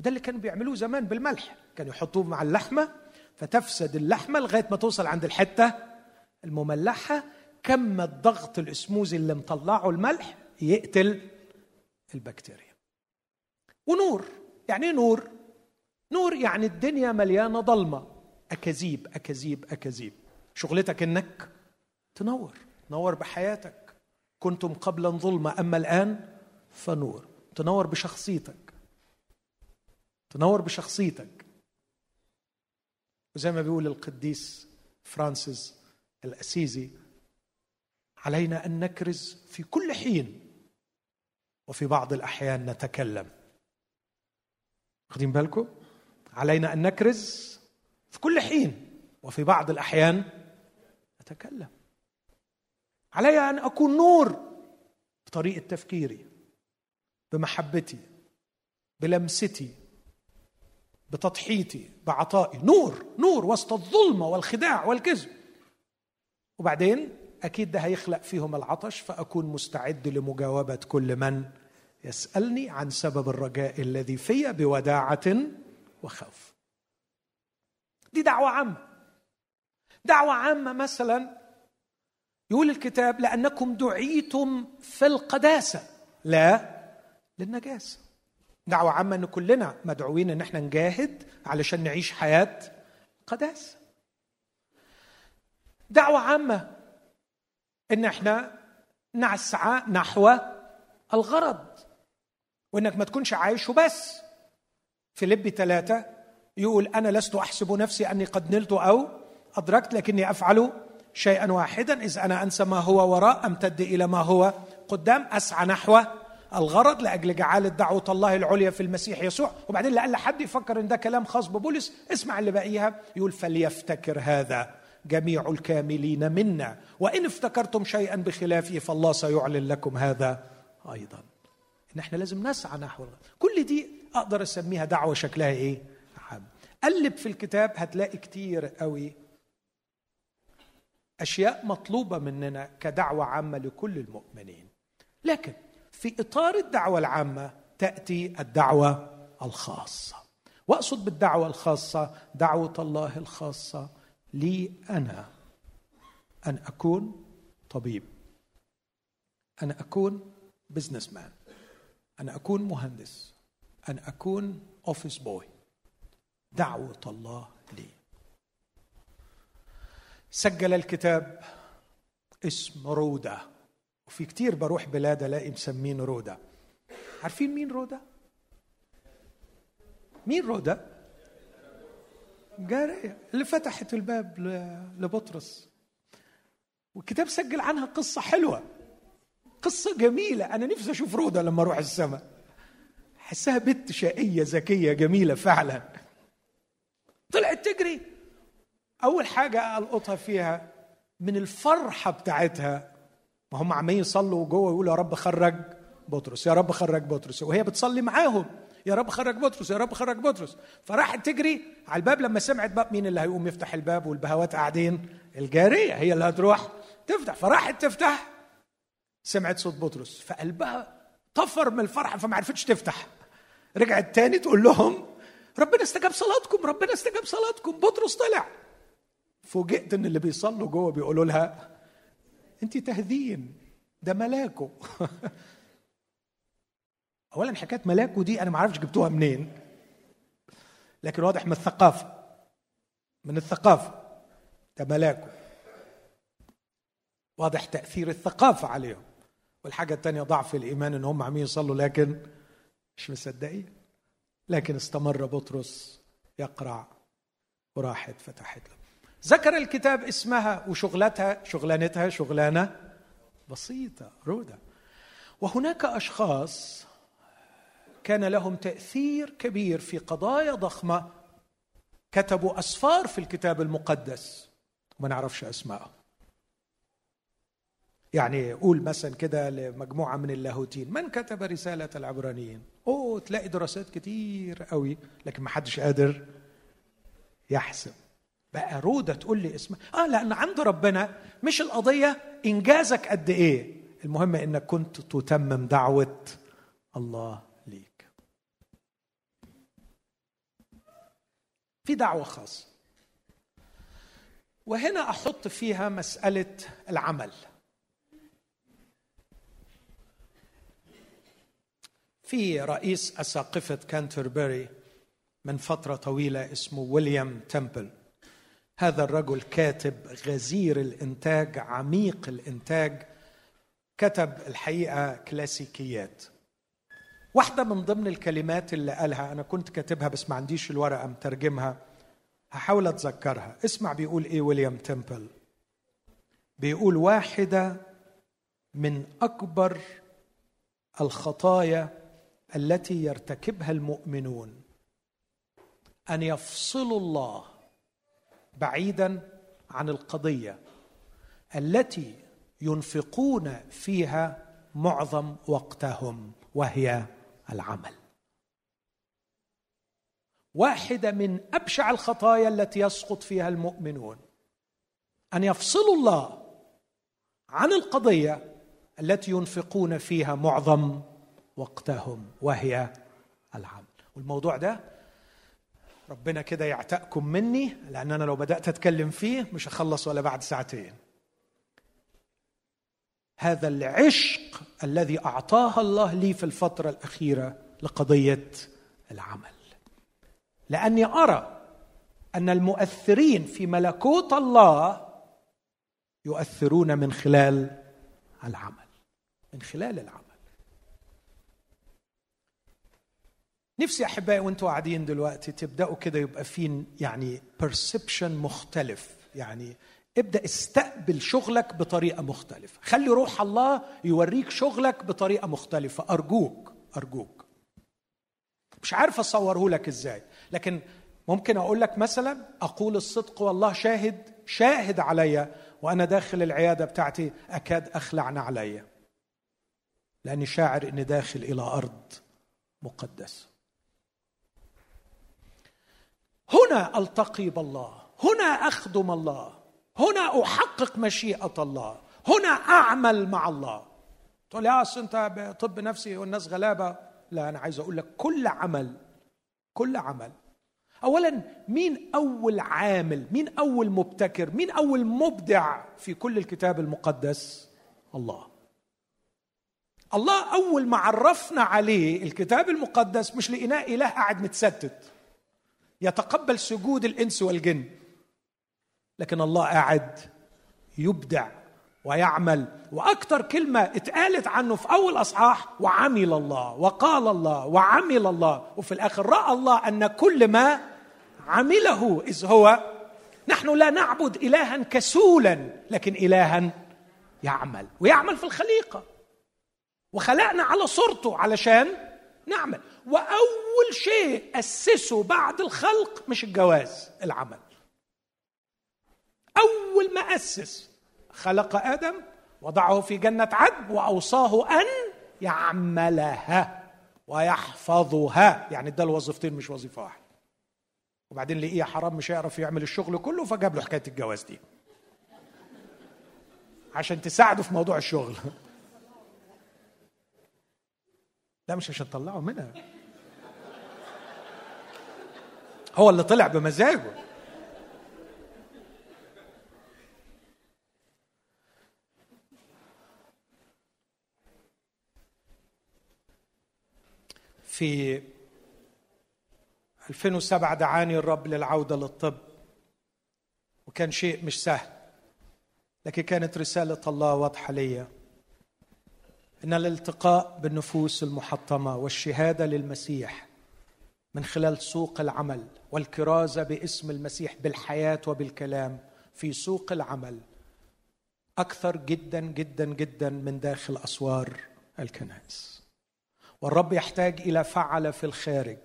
وده اللي كانوا بيعملوه زمان بالملح. كانوا يحطوه مع اللحمة فتفسد اللحمة لغاية ما توصل عند الحتة المملحة. كم الضغط الاسموزي اللي مطلعه الملح يقتل البكتيريا. ونور. يعني إيه نور؟ نور يعني الدنيا مليانة ضلمة. أكاذيب أكاذيب أكاذيب. شغلتك إنك تنور تنور بحياتك. كنتم قبلا ظلمه أما الآن فنور. تنور بشخصيتك. تنور بشخصيتك. وزي ما بيقول القديس فرانسيس الأسيزي علينا أن نكرز في كل حين وفي بعض الأحيان نتكلم. واخدين بالكم؟ علينا أن نكرز في كل حين وفي بعض الأحيان نتكلم. علي أن أكون نور بطريقة تفكيري بمحبتي بلمستي بتضحيتي بعطائي. نور نور وسط الظلمة والخداع والكذب. وبعدين أكيد ده هيخلق فيهم العطش فأكون مستعد لمجاوبة كل من يسألني عن سبب الرجاء الذي في بوداعة وخوف. دي دعوة عامة. دعوة عامة مثلا يقول الكتاب لأنكم دعيتم في القداسة لا للنجاسة. دعوة عامة إن كلنا مدعوين إن إحنا نجاهد علشان نعيش حياة قداسة دعوة عامة إن إحنا نسعى نحو الغرض وإنك ما تكونش عايش وبس. في لب ثلاثة يقول أنا لست أحسب نفسي أني قد نلت أو أدركت لكني أفعل شيئا واحدا. إذ أنا أنسى ما هو وراء أمتد إلى ما هو قدام أسعى نحو الغرض لأجل جعاله دعوه الله العليا في المسيح يسوع. وبعدين لأقل حد يفكر إن ده كلام خاص ببولس اسمع اللي باقيها يقول فليفتكر هذا جميع الكاملين منا. وإن افتكرتم شيئا بخلافه فالله سيعلن لكم هذا أيضا. إن إحنا لازم نسعى نحو الغرض كل دي أقدر أسميها دعوة شكلها إيه؟ عام. قلب في الكتاب هتلاقي كتير قوي أشياء مطلوبة مننا كدعوة عامة لكل المؤمنين. لكن في إطار الدعوة العامة تأتي الدعوة الخاصة. وأقصد بالدعوة الخاصة دعوة الله الخاصة لي أنا. أن أكون طبيب. أن أكون business man أن أكون مهندس. أن أكون office boy دعوة الله لي. سجل الكتاب اسم رودة. وفي كتير بروح بلاد ألاقي مسمين رودا. عارفين مين رودا؟ مين رودا؟ جارية اللي فتحت الباب لبطرس. والكتاب سجل عنها قصة حلوة. قصة جميلة. أنا نفسي أشوف رودا لما أروح السماء. حسها بنت شقية ذكية جميلة فعلا. طلعت تجري. أول حاجة ألقطها فيها من الفرحة بتاعتها ما هم عمالين يصلوا جوه ويقولوا يا رب خرج بطرس يا رب خرج بطرس. وهي بتصلي معاهم يا رب خرج بطرس يا رب خرج بطرس. فراحت تجري على الباب لما سمعت باب مين اللي هيقوم يفتح الباب والبهوات قاعدين؟ الجارية هي اللي هتروح تفتح. فراحت تفتح سمعت صوت بطرس. فقلبها طفر من الفرحة فما عرفتش تفتح. رجعت تاني تقول لهم ربنا استجاب صلاتكم ربنا استجاب صلاتكم. بطرس طلع. فوجئت إن اللي بيصلوا جوه بيقولوا لها انت تهذين ده ملاكه. اولا حكاية ملاكه دي أنا ما أعرفش جبتوها منين. لكن واضح من الثقافة. من الثقافة. ده ملاكه. واضح تأثير الثقافة عليهم. والحاجة الثانية ضعف الإيمان إن هم عمين يصلوا لكن مش مصدقين. لكن استمر بطرس يقرع وراحت فتحت له. ذكر الكتاب اسمها وشغلتها شغلانتها شغلانة بسيطة رودة. وهناك أشخاص كان لهم تأثير كبير في قضايا ضخمة. كتبوا أسفار في الكتاب المقدس. وما نعرفش اسمائهم يعني قول مثلا كده لمجموعة من اللاهوتين من كتب رسالة العبرانيين؟ أوه تلاقي دراسات كتير قوي لكن ما حدش قادر يحسب. بقى رودة تقول لي اسمها آه لأن عند ربنا مش القضية إنجازك قد إيه. المهم إنك كنت تتمم دعوة الله ليك. في دعوة خاصة. وهنا أحط فيها مسألة العمل. في رئيس أساقفة كانتربري من فترة طويلة اسمه ويليام تمبل هذا الرجل كاتب غزير الإنتاج عميق الإنتاج كتب الحقيقة كلاسيكيات. واحدة من ضمن الكلمات اللي قالها أنا كنت كاتبها بس ما عنديش الورقة مترجمها هحاول أتذكرها. اسمع بيقول إيه ويليام تمبل بيقول واحدة من أكبر الخطايا التي يرتكبها المؤمنون أن يفصلوا الله بعيدا عن القضية التي ينفقون فيها معظم وقتهم وهي العمل. واحدة من أبشع الخطايا التي يسقط فيها المؤمنون أن يفصلوا الله عن القضية التي ينفقون فيها معظم وقتهم وهي العمل. والموضوع ده ربنا كده يعتقكم مني لأن أنا لو بدأت أتكلم فيه مش هخلص ولا بعد ساعتين. هذا العشق الذي أعطاها الله لي في الفترة الأخيرة لقضية العمل. لأني أرى أن المؤثرين في ملكوت الله يؤثرون من خلال العمل من خلال العمل. نفسي أحبائي وانتوا قاعدين دلوقتي تبدأوا كده يبقى في يعني بيرسبشن مختلف. يعني ابدأ استقبل شغلك بطريقة مختلفة. خلي روح الله يوريك شغلك بطريقة مختلفة. أرجوك أرجوك. مش عارف أصوره لك إزاي. لكن ممكن أقول لك مثلا أقول الصدق والله شاهد شاهد عليا وأنا داخل العيادة بتاعتي أكاد أخلع عليا لأني شاعر إني داخل إلى أرض مقدسة. هنا ألتقي بالله هنا أخدم الله هنا أحقق مشيئة الله هنا أعمل مع الله. تقول يا اصل أنت طب نفسي والناس غلابة. لا أنا عايز أقول لك كل عمل كل عمل. اولا مين أول عامل مين أول مبتكر مين أول مبدع في كل الكتاب المقدس؟ الله. الله أول ما عرفنا عليه الكتاب المقدس مش لقيناه إله قاعد متستت. يتقبل سجود الإنس والجن. لكن الله قاعد يبدع ويعمل. وأكثر كلمة اتقالت عنه في أول أصحاح وعمل الله وقال الله وعمل الله. وفي الآخر رأى الله أن كل ما عمله إذ هو نحن لا نعبد الها كسولا لكن الها يعمل. ويعمل في الخليقة. وخلقنا على صورته علشان نعمل. وأول شيء أسسه بعد الخلق مش الجواز العمل. أول ما أسس خلق آدم وضعه في جنة عدن وأوصاه أن يعملها ويحفظها. يعني ده الوظيفتين مش وظيفة واحدة. وبعدين لقيه حرام مش هيعرف يعمل الشغل كله فجاب له حكاية الجواز دي. عشان تساعده في موضوع الشغل. لا مش عشان تطلعه منها. هو اللي طلع بمزاجه. في 2007 دعاني الرب للعودة للطب وكان شيء مش سهل لكن كانت رسالة الله واضحة ليا إن الالتقاء بالنفوس المحطمة والشهادة للمسيح من خلال سوق العمل والكرازة باسم المسيح بالحياة وبالكلام في سوق العمل أكثر جدا جدا جدا من داخل أسوار الكنائس. والرب يحتاج إلى فعل في الخارج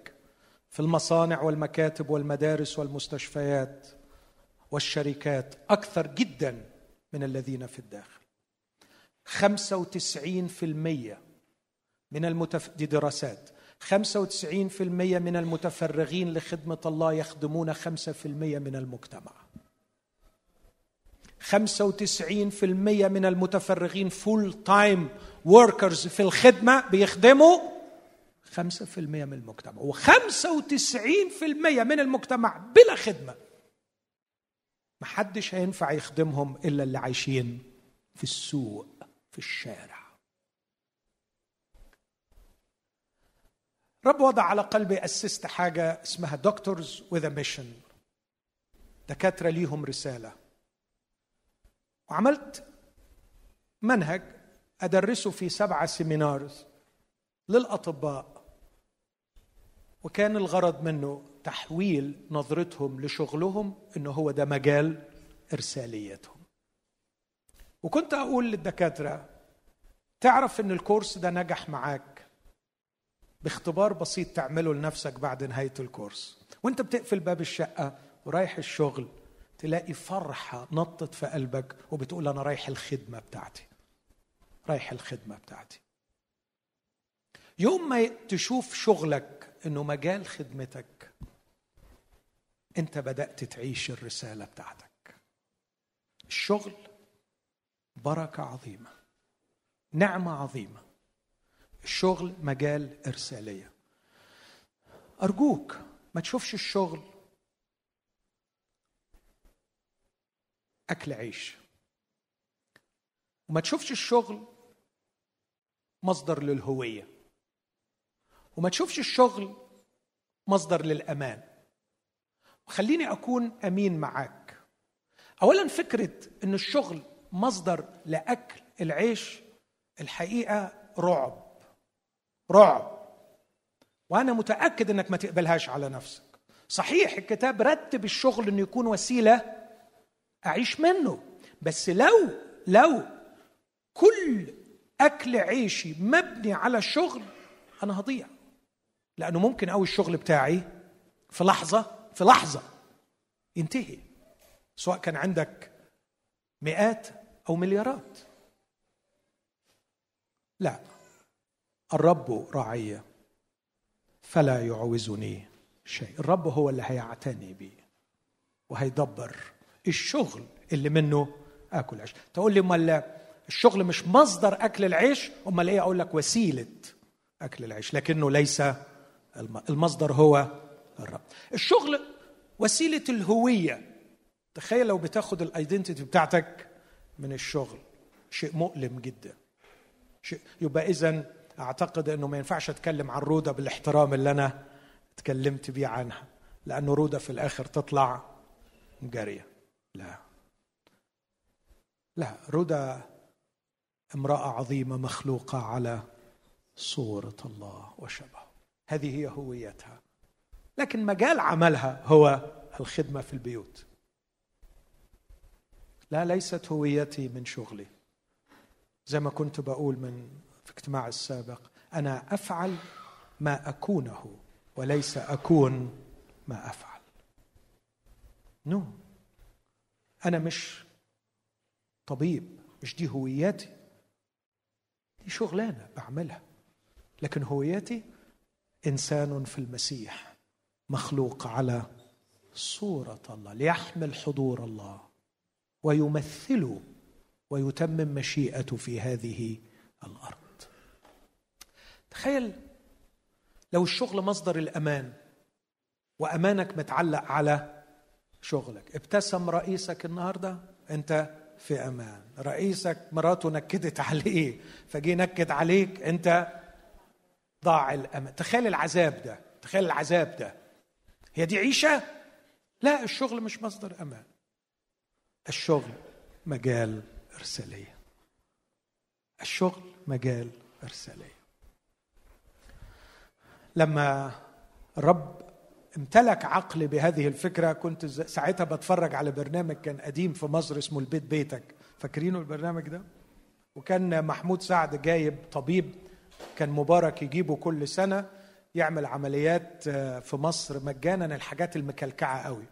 في المصانع والمكاتب والمدارس والمستشفيات والشركات أكثر جدا من الذين في الداخل. 95% من المتف... دي دراسات 95% من المتفرغين لخدمة الله يخدمون 5% من المجتمع. 95% من المتفرغين full time workers في الخدمة بيخدموا 5% من المجتمع. و95% من المجتمع بلا خدمة. محدش هينفع يخدمهم إلا اللي عايشين في السوق في الشارع. رب وضع على قلبي أسست حاجة اسمها doctors with mission دكاترة ليهم رسالة. وعملت منهج أدرسه في سبعة seminars للأطباء. وكان الغرض منه تحويل نظرتهم لشغلهم إنه هو ده مجال إرساليتهم. وكنت أقول للدكاترة تعرف إن الكورس ده نجح معاك؟ باختبار بسيط تعمله لنفسك بعد نهاية الكورس. وانت بتقفل باب الشقة ورايح الشغل تلاقي فرحة نطت في قلبك وبتقول أنا رايح الخدمة بتاعتي. رايح الخدمة بتاعتي. يوم ما تشوف شغلك إنه مجال خدمتك انت بدأت تعيش الرسالة بتاعتك. الشغل بركة عظيمة نعمة عظيمة. الشغل مجال إرسالية. أرجوك ما تشوفش الشغل أكل عيش. وما تشوفش الشغل مصدر للهوية. وما تشوفش الشغل مصدر للأمان. وخليني أكون أمين معاك. اولا فكرة إن الشغل مصدر لأكل العيش الحقيقة رعب. رعب. وأنا متأكد إنك ما تقبلهاش على نفسك. صحيح الكتاب رتب الشغل إنه يكون وسيلة أعيش منه. بس لو لو كل أكل عيشي مبني على الشغل أنا هضيع. لأنه ممكن قوي الشغل بتاعي في لحظة في لحظة ينتهي. سواء كان عندك مئات أو مليارات. لا. الرب راعي فلا يعوزني شيء. الرب هو اللي هيعتني بي وهيدبر الشغل اللي منه آكل عيش. تقول لي أمال الشغل مش مصدر أكل العيش؟ أمال إيه؟ أقول لك وسيلة أكل العيش لكنه ليس المصدر هو الرب. الشغل وسيلة الهوية. تخيل لو بتاخد الايدنتيتي بتاعتك من الشغل شيء مؤلم جدا. شيء يبقى اذا أعتقد إنه ما ينفعش أتكلم عن رودا بالإحترام اللي أنا اتكلمت بيه عنها لأنه رودا في الآخر تطلع جاريه لا. لا رودا امرأة عظيمة مخلوقة على صورة الله وشبهه. هذه هي هويتها. لكن مجال عملها هو الخدمة في البيوت. لا ليست هويتي من شغلي. زي ما كنت بقول من في اجتماع السابق. أنا أفعل ما أكونه وليس أكون ما أفعل. نو. no. أنا مش طبيب مش دي هويتي دي شغلانة بعملها. لكن هويتي إنسان في المسيح مخلوق على صورة الله ليحمل حضور الله ويمثل ويتمم مشيئته في هذه الأرض. تخيل لو الشغل مصدر الأمان وأمانك متعلق على شغلك. ابتسم رئيسك النهارده أنت في أمان. رئيسك مراته نكدت عليه فجي نكد عليك أنت ضاع الامل تخيل العذاب ده تخيل العذاب ده. هي دي عيشة؟ لا الشغل مش مصدر أمان. الشغل مجال إرسالية. الشغل مجال إرسالية. لما الرب امتلك عقلي بهذه الفكرة كنت ساعتها بتفرج على برنامج كان قديم في مصر اسمه البيت بيتك. فاكرينه البرنامج ده؟ وكان محمود سعد جايب طبيب كان مبارك يجيبه كل سنة يعمل عمليات آه، في مصر مجانا الحاجات المكلكعة قوي.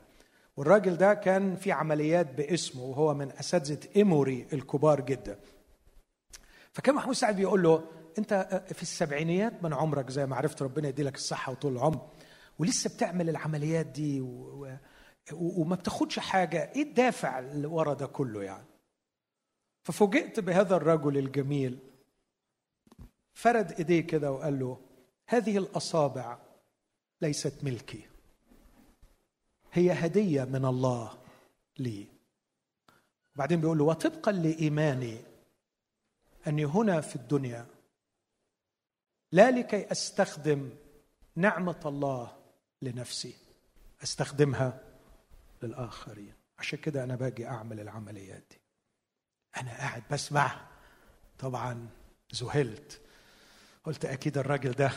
والراجل ده كان في عمليات باسمه وهو من أساتذة إيموري الكبار جدا. فكان محمود سعد بيقول له انت آه، في السبعينيات من عمرك زي ما عرفت ربنا يديلك الصحة وطول العمر ولسه بتعمل العمليات دي و... و... وما بتاخدش حاجة إيه الدافع اللي ورا ده كله يعني؟ ففوجئت بهذا الرجل الجميل فرد ايديه كده وقال له هذه الأصابع ليست ملكي هي هدية من الله لي. وبعدين بيقول له وطبقا لإيماني أني هنا في الدنيا لا لكي أستخدم نعمة الله لنفسي أستخدمها للآخرين. عشان كده أنا باجي أعمل العمليات دي. أنا قاعد بسمع. طبعا ذهلت. قلت أكيد الراجل ده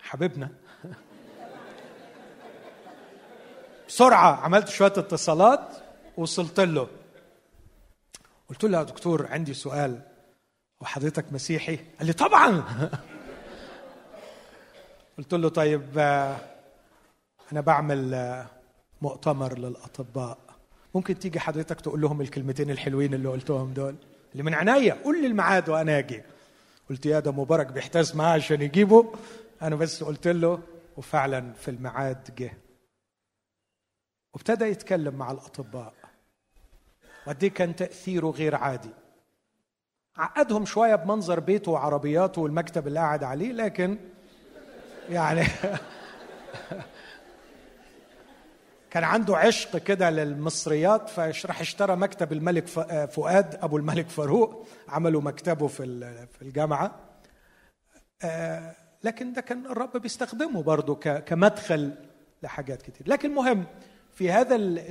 حبيبنا. بسرعة عملت شوية اتصالات وصلت له. قلت له يا دكتور عندي سؤال. وحضرتك مسيحي؟ قال لي طبعا. قلت له طيب أنا بعمل مؤتمر للأطباء. ممكن تيجي حضرتك تقول لهم الكلمتين الحلوين اللي قلتهم دول؟ اللي من عينيا. قول لي الميعاد وأنا أجي. قلت يا ده مبارك بيحتاج معاه عشان يجيبه. أنا بس قلت له وفعلا في الميعاد جه. وابتدى يتكلم مع الأطباء. وقد كان تأثيره غير عادي. عقدهم شوية بمنظر بيته وعربياته والمكتب اللي قاعد عليه لكن يعني كان عنده عشق كده للمصريات فراح اشترى مكتب الملك فؤاد أبو الملك فاروق عملوا مكتبه في في الجامعة. آه، لكن ده كان الرب بيستخدمه برضه كمدخل لحاجات كتير. لكن مهم في هذا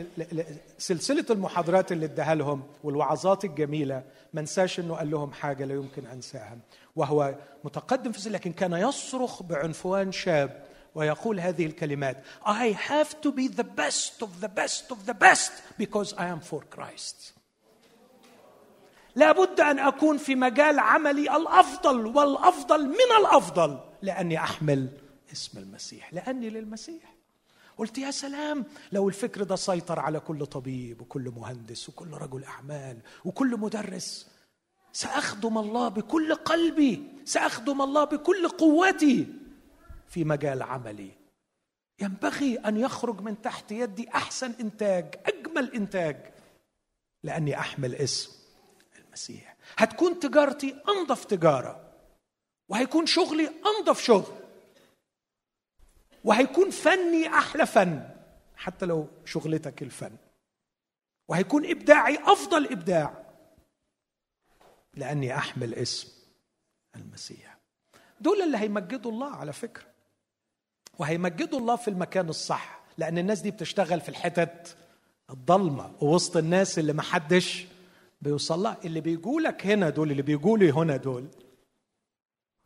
سلسلة المحاضرات اللي اداها لهم والوعظات الجميلة ما انساش إنه قال لهم حاجة لا يمكن أنساها. وهو متقدم في لكن كان يصرخ بعنفوان شاب ويقول هذه الكلمات I have to be the best of the best of the best because I am for Christ. لابد أن أكون في مجال عملي الأفضل والأفضل من الأفضل لأني أحمل اسم المسيح لأني للمسيح. قلت يا سلام لو الفكر ده سيطر على كل طبيب وكل مهندس وكل رجل أعمال وكل مدرس سأخدم الله بكل قلبي سأخدم الله بكل قوتي في مجال عملي. ينبغي أن يخرج من تحت يدي أحسن إنتاج أجمل إنتاج لأني أحمل اسم المسيح. هتكون تجارتي أنظف تجارة وهيكون شغلي أنظف شغل. وهيكون فني أحلى فن حتى لو شغلتك الفن. وهيكون إبداعي أفضل إبداع. لأني أحمل اسم المسيح. دول اللي هيمجدوا الله على فكرة. وهيمجدوا الله في المكان الصح. لأن الناس دي بتشتغل في الحتت الضلمة ووسط الناس اللي محدش بيوصل لها. اللي بيجولك هنا دول اللي بيجولي هنا دول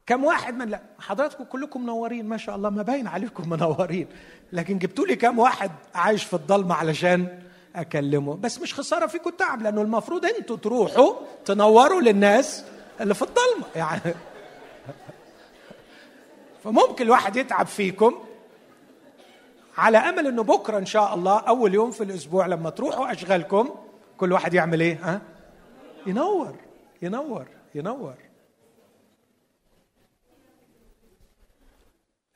كم واحد من لا حضراتكم كلكم منورين ما شاء الله ما باين عليكم منورين. لكن جبتوا لي كم واحد عايش في الضلمة علشان أكلمه. بس مش خسارة فيكم التعب لأنه المفروض أنتوا تروحوا تنوروا للناس اللي في الضلمة. يعني فممكن الواحد يتعب فيكم. على أمل إنه بكرة إن شاء الله أول يوم في الأسبوع لما تروحوا أشغالكم كل واحد يعمل إيه؟ ها؟ ينور ينور ينور.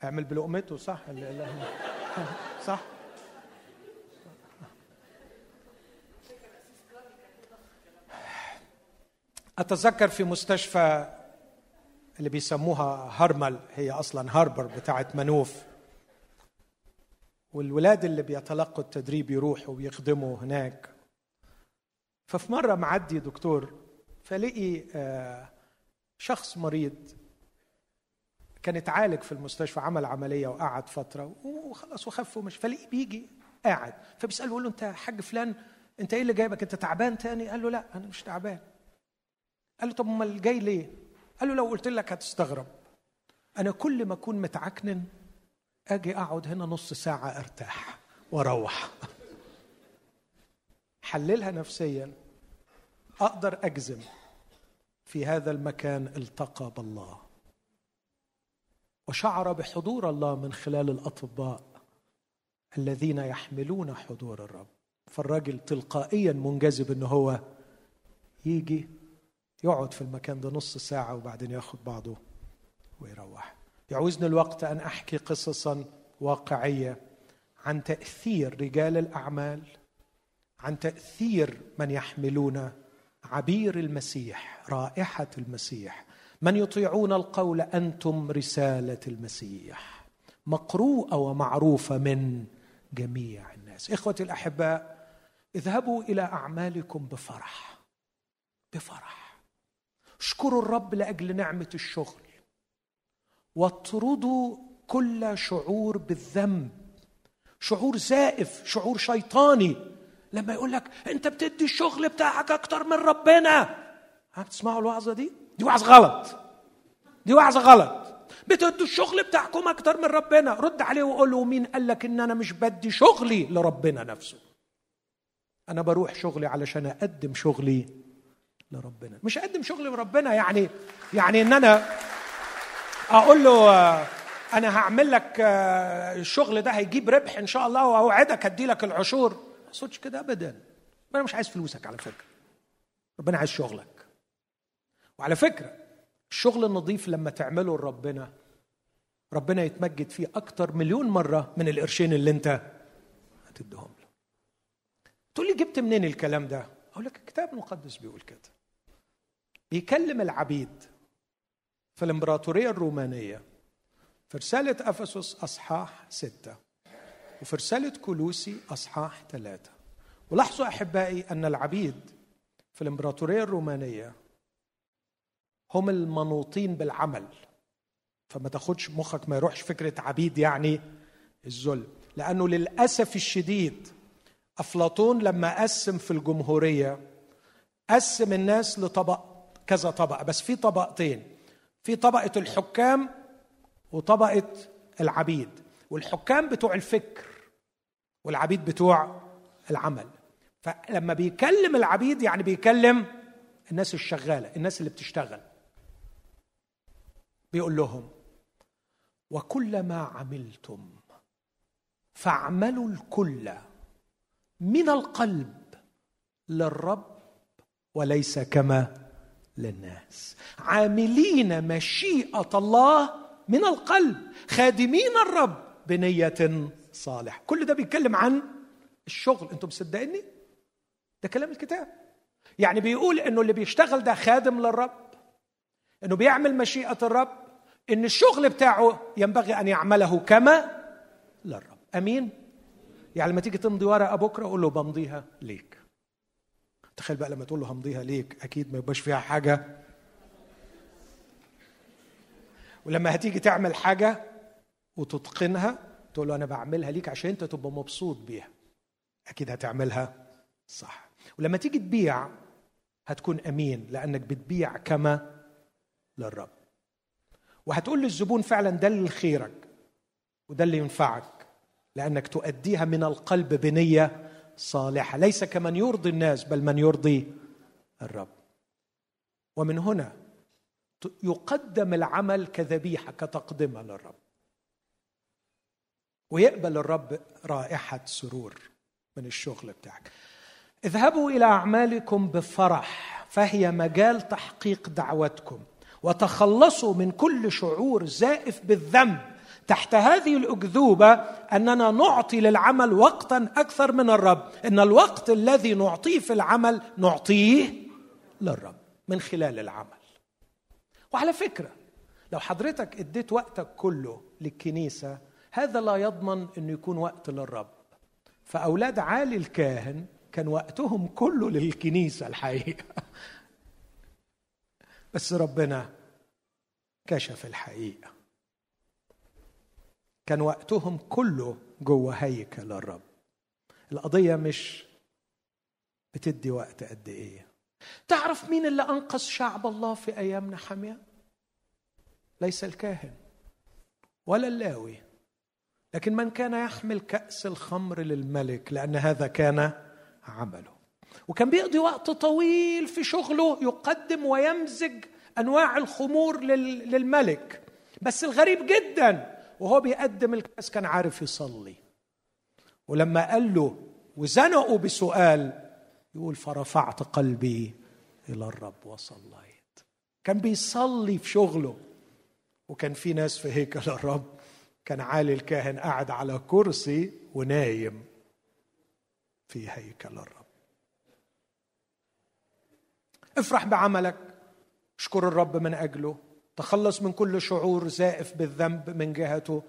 اعمل بلقمته صح؟ صح. أتذكر في مستشفى اللي بيسموها هرمل هي أصلا هاربر بتاعت منوف. والولاد اللي بيتلقوا التدريب يروحوا ويخدموا هناك. ففي مرة معدي دكتور فلقي آه، شخص مريض. كان اتعالج في المستشفى عمل عملية وقعد فترة وخلاص وخف ومش فلاقيه بيجي قاعد فبيسأله بيقول له أنت حاج فلان أنت إيه اللي جايبك؟ أنت تعبان تاني؟ قال له لا أنا مش تعبان. قال له طب أمال جاي ليه؟ قال له لو قلت لك هتستغرب أنا كل ما أكون متعكنن أجي أقعد هنا نص ساعة أرتاح وأروح. حللها نفسيا أقدر أجزم في هذا المكان التقى بالله. وشعر بحضور الله من خلال الأطباء الذين يحملون حضور الرب. فالراجل تلقائيا منجذب ان هو يجي يقعد في المكان ده نص ساعة وبعدين ياخد بعضه ويروح. يعوزني الوقت أن أحكي قصصا واقعية عن تأثير رجال الأعمال عن تأثير من يحملون عبير المسيح رائحة المسيح من يطيعون القول أنتم رسالة المسيح مقروءة ومعروفة من جميع الناس. إخوتي الأحباء اذهبوا إلى أعمالكم بفرح بفرح. اشكروا الرب لأجل نعمة الشغل واطردوا كل شعور بالذنب. شعور زائف شعور شيطاني. لما يقول لك أنت بتدي الشغل بتاعك أكتر من ربنا. بتسمعوا الوعظة دي؟ دي وعظه غلط. دي وعظه غلط. بتدوا الشغل بتاعكم أكتر من ربنا. رد عليه وقول له مين قال لك إن أنا مش بدي شغلي لربنا نفسه؟ أنا بروح شغلي علشان أقدم شغلي لربنا. مش أقدم شغلي لربنا يعني يعني إن أنا أقول له أنا هعمل لك الشغل ده هيجيب ربح إن شاء الله وأوعدك ادي لك العشور. ما أقصدش كده ابدا. أنا مش عايز فلوسك على فكرة. ربنا عايز شغلك. وعلى فكرة الشغل النظيف لما تعمله لربنا ربنا يتمجد فيه أكتر مليون مرة من القرشين اللي أنت هتديهم له. تقول لي جبت منين الكلام ده؟ أقول لك الكتاب المقدس بيقول كده. بيكلم العبيد في الإمبراطورية الرومانية في رسالة أفسس أصحاح ستة وفي رسالة كلوسي أصحاح ثلاثة ولاحظوا أحبائي أن العبيد في الإمبراطورية الرومانية هم المنوطين بالعمل. فما تاخدش مخك ما يروحش فكرة عبيد يعني الذل. لأنه للأسف الشديد أفلاطون لما قسم في الجمهورية قسم الناس لطبق كذا طبقه بس في طبقتين. في طبقة الحكام وطبقة العبيد. والحكام بتوع الفكر والعبيد بتوع العمل. فلما بيكلم العبيد يعني بيكلم الناس الشغالة الناس اللي بتشتغل. بيقول لهم وكلما عملتم فاعملوا الكل من القلب للرب وليس كما للناس. عاملين مشيئة الله من القلب خادمين الرب بنية صالحة. كل ده بيتكلم عن الشغل. أنتم مصدقيني؟ ده كلام الكتاب. يعني بيقول إنه اللي بيشتغل ده خادم للرب إنه بيعمل مشيئة الرب إن الشغل بتاعه ينبغي أن يعمله كما للرب. أمين؟ يعني لما تيجي تمضي ورقة بكرة قول له بمضيها ليك. تخيل بقى لما تقول له همضيها ليك أكيد ما يبقاش فيها حاجة. ولما هتيجي تعمل حاجة وتتقنها تقول له أنا بعملها ليك عشان أنت تبقى مبسوط بيها. أكيد هتعملها صح. ولما تيجي تبيع هتكون أمين لأنك بتبيع كما للرب. وهتقول للزبون فعلا ده اللي خيرك وده اللي ينفعك لأنك تؤديها من القلب بنية صالحة. ليس كمن يرضي الناس بل من يرضي الرب. ومن هنا يقدم العمل كذبيحة كتقدمة للرب. ويقبل الرب رائحة سرور من الشغل بتاعك. اذهبوا إلى أعمالكم بفرح فهي مجال تحقيق دعوتكم. وتخلصوا من كل شعور زائف بالذنب تحت هذه الأكذوبة أننا نعطي للعمل وقتا أكثر من الرب. إن الوقت الذي نعطيه في العمل نعطيه للرب من خلال العمل. وعلى فكرة لو حضرتك اديت وقتك كله للكنيسة هذا لا يضمن إنه يكون وقت للرب. فأولاد عالي الكاهن كان وقتهم كله للكنيسة الحقيقة. بس ربنا كشف الحقيقة. كان وقتهم كله جوه هيكل الرب. القضية مش بتدي وقت قد إيه. تعرف مين اللي أنقذ شعب الله في أيام نحميه ليس الكاهن ولا اللاوي. لكن من كان يحمل كأس الخمر للملك لأن هذا كان عمله. وكان بيقضي وقت طويل في شغله يقدم ويمزج أنواع الخمور للملك. بس الغريب جدا وهو بيقدم الكاس كان عارف يصلي. ولما قال له وزنقوا بسؤال يقول فرفعت قلبي إلى الرب وصليت. كان بيصلي في شغله. وكان في ناس في هيكل الرب. كان عالي الكاهن قاعد على كرسي ونايم في هيكل الرب. افرح بعملك. اشكر الرب من أجله. تخلص من كل شعور زائف بالذنب من جهته.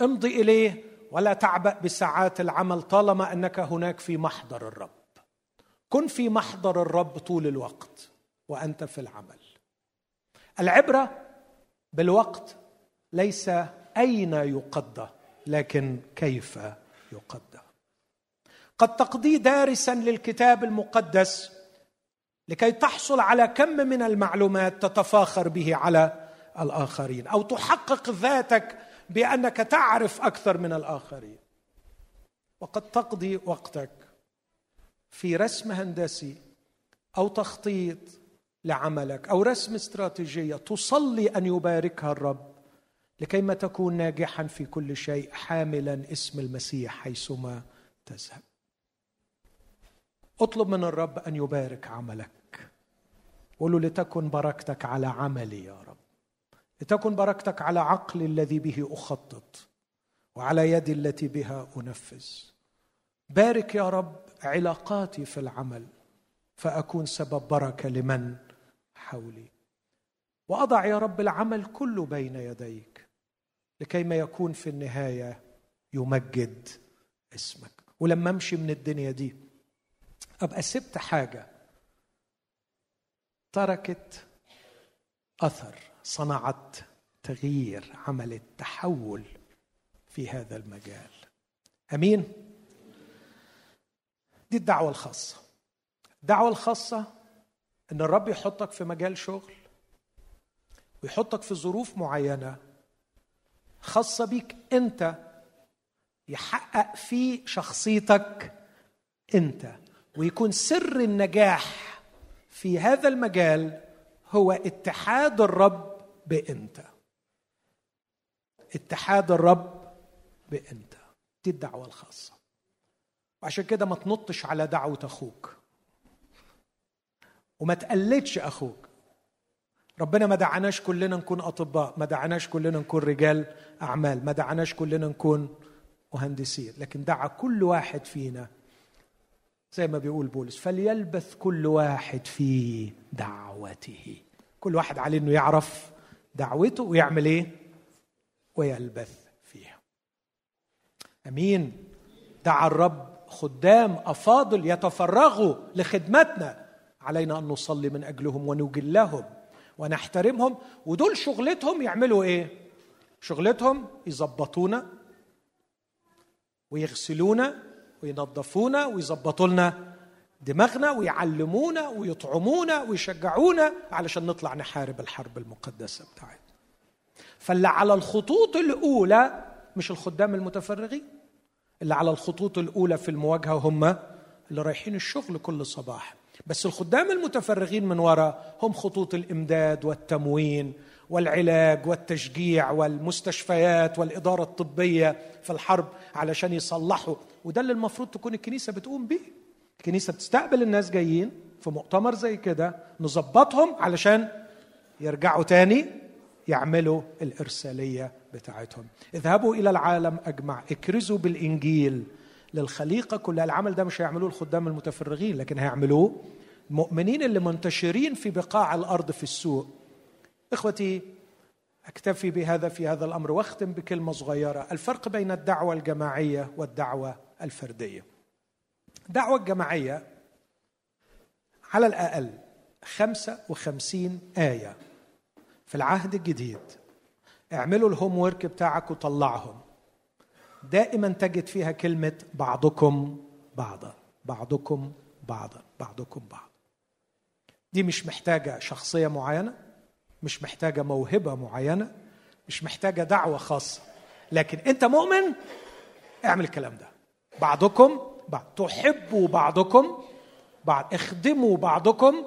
امضي إليه ولا تعبأ بساعات العمل طالما أنك هناك في محضر الرب. كن في محضر الرب طول الوقت وأنت في العمل. العبرة بالوقت ليس أين يقضى لكن كيف يقضى. قد تقضي دارسا للكتاب المقدس لكي تحصل على كم من المعلومات تتفاخر به على الآخرين أو تحقق ذاتك بأنك تعرف أكثر من الآخرين. وقد تقضي وقتك في رسم هندسي أو تخطيط لعملك أو رسم استراتيجية تصلي أن يباركها الرب لكيما تكون ناجحا في كل شيء حاملا اسم المسيح حيثما تذهب. اطلب من الرب أن يبارك عملك. قل له لتكن بركتك على عملي يا رب. لتكن بركتك على عقلي الذي به أخطط وعلى يدي التي بها أنفذ. بارك يا رب علاقاتي في العمل فأكون سبب بركة لمن حولي. وأضع يا رب العمل كله بين يديك لكي ما يكون في النهاية يمجد اسمك. ولما أمشي من الدنيا دي أبقى سبت حاجة تركت أثر صنعت تغيير عملت تحول في هذا المجال. أمين؟ دي الدعوة الخاصة. الدعوة الخاصة إن الرب يحطك في مجال شغل ويحطك في ظروف معينة خاصة بيك أنت يحقق في شخصيتك أنت ويكون سر النجاح في هذا المجال هو اتحاد الرب بإنت. اتحاد الرب بإنت. دي الدعوة الخاصة. وعشان كده ما تنطش على دعوة أخوك. وما تقلدش أخوك. ربنا ما دعاناش كلنا نكون أطباء. ما دعاناش كلنا نكون رجال أعمال. ما دعاناش كلنا نكون مهندسين. لكن دعا كل واحد فينا زي ما بيقول بولس فليلبث كل واحد في دعوته. كل واحد عليه إنه يعرف دعوته ويعمل إيه؟ ويلبث فيها. أمين. دعا الرب خدام أفاضل يتفرغوا لخدمتنا. علينا أن نصلي من أجلهم ونجلهم ونحترمهم. ودول شغلتهم يعملوا إيه؟ شغلتهم يظبطونا ويغسلونا وينظفونا ويظبطوا لنا دماغنا ويعلمونا ويطعمونا ويشجعونا علشان نطلع نحارب الحرب المقدسة بتاعتنا. فاللي على الخطوط الأولى مش الخدام المتفرغين اللي على الخطوط الأولى في المواجهة هم اللي رايحين الشغل كل صباح. بس الخدام المتفرغين من وراء هم خطوط الإمداد والتموين والعلاج والتشجيع والمستشفيات والإدارة الطبية في الحرب علشان يصلحوا وده اللي المفروض تكون الكنيسة بتقوم بيه. الكنيسة بتستقبل الناس جايين في مؤتمر زي كده نظبطهم علشان يرجعوا تاني يعملوا الإرسالية بتاعتهم. اذهبوا إلى العالم أجمع اكرزوا بالإنجيل للخليقة كلها. العمل ده مش هيعملوه الخدام المتفرغين لكن هيعملوه المؤمنين اللي منتشرين في بقاع الأرض في السوق. إخوتي أكتفي بهذا في هذا الأمر وأختم بكلمة صغيرة. الفرق بين الدعوة الجماعية والدعوة الفردية. الدعوه الجماعيه على الأقل خمسة وخمسين آية في العهد الجديد. اعملوا الهوم ورك بتاعك وطلعهم. دائما تجد فيها كلمة بعضكم بعضا. بعضكم بعضا. بعضكم بعض دي مش محتاجة شخصية معينة مش محتاجة موهبة معينة مش محتاجة دعوة خاصة. لكن أنت مؤمن اعمل الكلام ده. بعضكم بعض تحبوا بعضكم بعض اخدموا بعضكم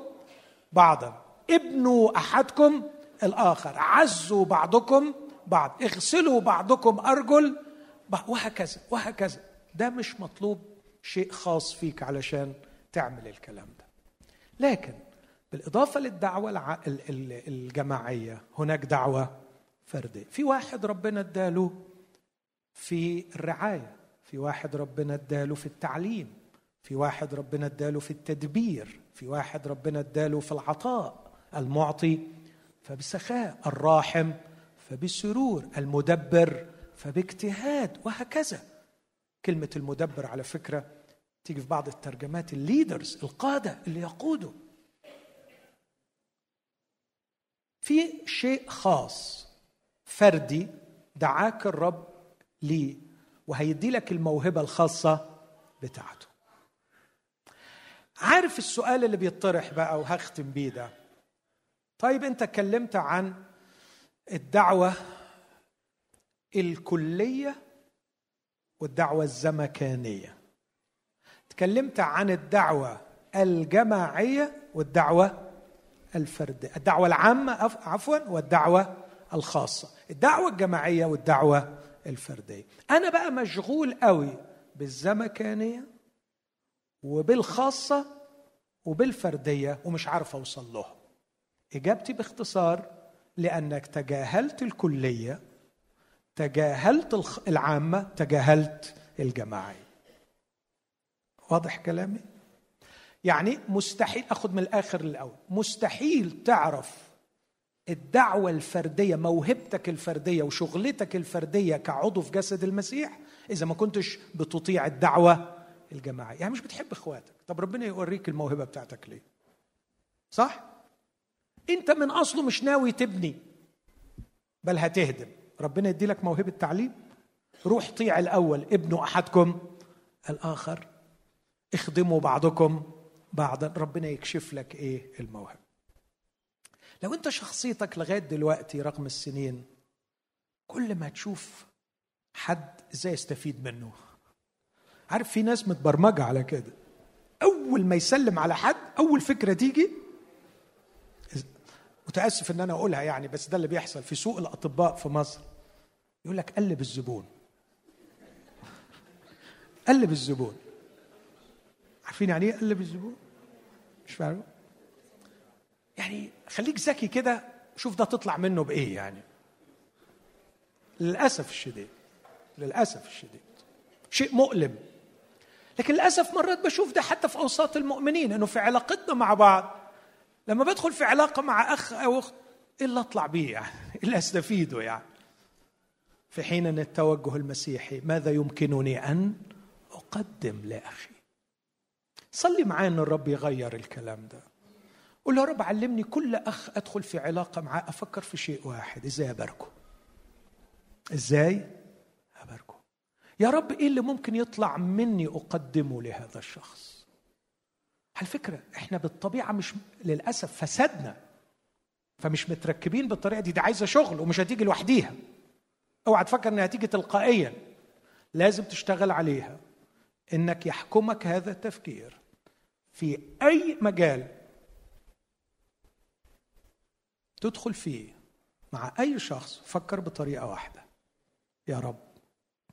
بعضا. ابنوا أحدكم الآخر عزوا بعضكم بعض اغسلوا بعضكم أرجل وهكذا وهكذا. ده مش مطلوب شيء خاص فيك علشان تعمل الكلام ده. لكن بالإضافة للدعوة الجماعية هناك دعوة فردية. في واحد ربنا اداله في الرعاية. في واحد ربنا اداله في التعليم في واحد ربنا اداله في التدبير في واحد ربنا اداله في العطاء المعطي فبسخاء الراحم فبسرور المدبر فباجتهاد وهكذا. كلمة المدبر على فكرة تيجي في بعض الترجمات الليدرز القادة اللي يقودوا. في شيء خاص فردي دعاك الرب ليه وهيدي لك الموهبة الخاصة بتاعته. عارف السؤال اللي بيطرح بقى وهختم بيه ده؟ طيب انت اتكلمت عن الدعوة الكلية والدعوة الزمكانية. تكلمت عن الدعوة الجماعية والدعوة الفردية الدعوة العامة عفوا والدعوة الخاصة. الدعوة الجماعية والدعوة الفردية. أنا بقى مشغول قوي بالزمكانية وبالخاصة وبالفردية ومش عارف أوصل لهم إجابتي باختصار لأنك تجاهلت الكلية تجاهلت العامة تجاهلت الجماعية. واضح كلامي؟ يعني مستحيل أخذ من الآخر للاول مستحيل تعرف الدعوة الفردية موهبتك الفردية وشغلتك الفردية كعضو في جسد المسيح إذا ما كنتش بتطيع الدعوة الجماعية. يعني مش بتحب إخواتك. طب ربنا يوريك الموهبة بتاعتك ليه؟ صح؟ أنت من أصله مش ناوي تبني بل هتهدم. ربنا يدي لك موهبة تعليم. روح طيع الأول ابنوا أحدكم الآخر. اخدموا بعضكم بعضا. ربنا يكشف لك إيه الموهبة. لو انت شخصيتك لغاية دلوقتي رغم السنين كل ما تشوف حد إزاي يستفيد منه. عارف في ناس متبرمجة على كده. أول ما يسلم على حد أول فكرة تيجي متأسف إن أنا أقولها يعني بس ده اللي بيحصل في سوق الأطباء في مصر. يقول لك قلب الزبون. قلب الزبون. عارفين يعني إيه قلب الزبون؟ مش فاهم يعني خليك ذكي كده شوف ده تطلع منه بإيه يعني للأسف الشديد للأسف الشديد شيء مؤلم لكن للأسف مرات بشوف ده حتى في أوساط المؤمنين إنه في علاقتنا مع بعض لما بدخل في علاقة مع أخ أو أخت إيه اللي أطلع بيه يعني؟ إيه اللي أستفيده يعني؟ في حين أن التوجه المسيحي ماذا يمكنني أن أقدم لأخي؟ صلي معايا إن الرب يغير الكلام ده. قول يا رب علمني كل أخ أدخل في علاقة معاه أفكر في شيء واحد إزاي أباركه؟ إزاي أباركه؟ يا رب إيه اللي ممكن يطلع مني أقدمه لهذا الشخص؟ على فكرة إحنا بالطبيعة مش للأسف فسدنا فمش متركبين بالطريقة دي دي عايزة شغل ومش هتيجي لوحديها أوعى تفكر إنها هتيجي تلقائيا لازم تشتغل عليها إنك يحكمك هذا التفكير في أي مجال تدخل فيه مع أي شخص فكر بطريقة واحدة. يا رب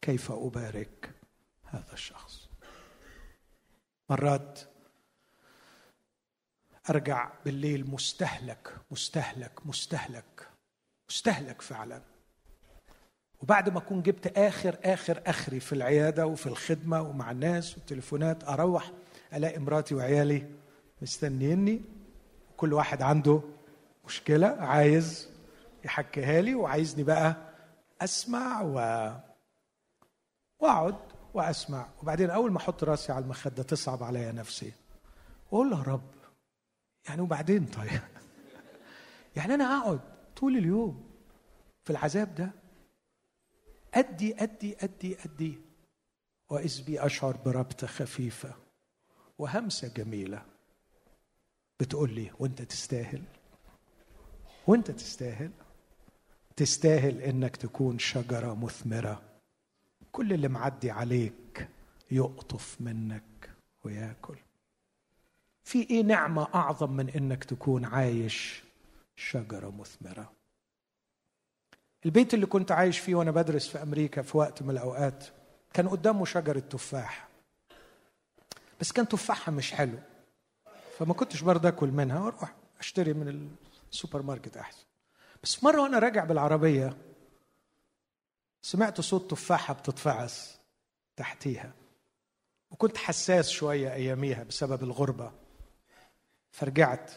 كيف أبارك هذا الشخص؟ مرات أرجع بالليل مستهلك مستهلك مستهلك مستهلك فعلا. وبعد ما أكون جبت آخر آخر آخري في العيادة وفي الخدمة ومع الناس والتليفونات أروح ألاقي مراتي وعيالي مستنيني كل واحد عنده مشكلة عايز يحكيها لي وعايزني بقى أسمع و وأقعد وأسمع. وبعدين أول ما أحط راسي على المخدة تصعب عليا نفسي. وأقول له يا رب يعني وبعدين طيب؟ يعني أنا أقعد طول اليوم في العذاب ده أدي أدي أدي أدي وإذ بي أشعر بربطة خفيفة وهمسة جميلة. بتقول لي وأنت تستاهل؟ وأنت تستاهل. تستاهل إنك تكون شجرة مثمرة. كل اللي معدي عليك يقطف منك وياكل. في إيه نعمة أعظم من إنك تكون عايش شجرة مثمرة؟ البيت اللي كنت عايش فيه وأنا بدرس في أمريكا في وقت من الأوقات كان قدامه شجرة تفاح. بس كان تفاحها مش حلو فما كنتش برضه آكل منها وأروح أشتري من السوبر ماركت أحسن. بس مرة وأنا راجع بالعربية سمعت صوت تفاحة بتتفعص تحتيها وكنت حساس شوية أياميها بسبب الغربة. فرجعت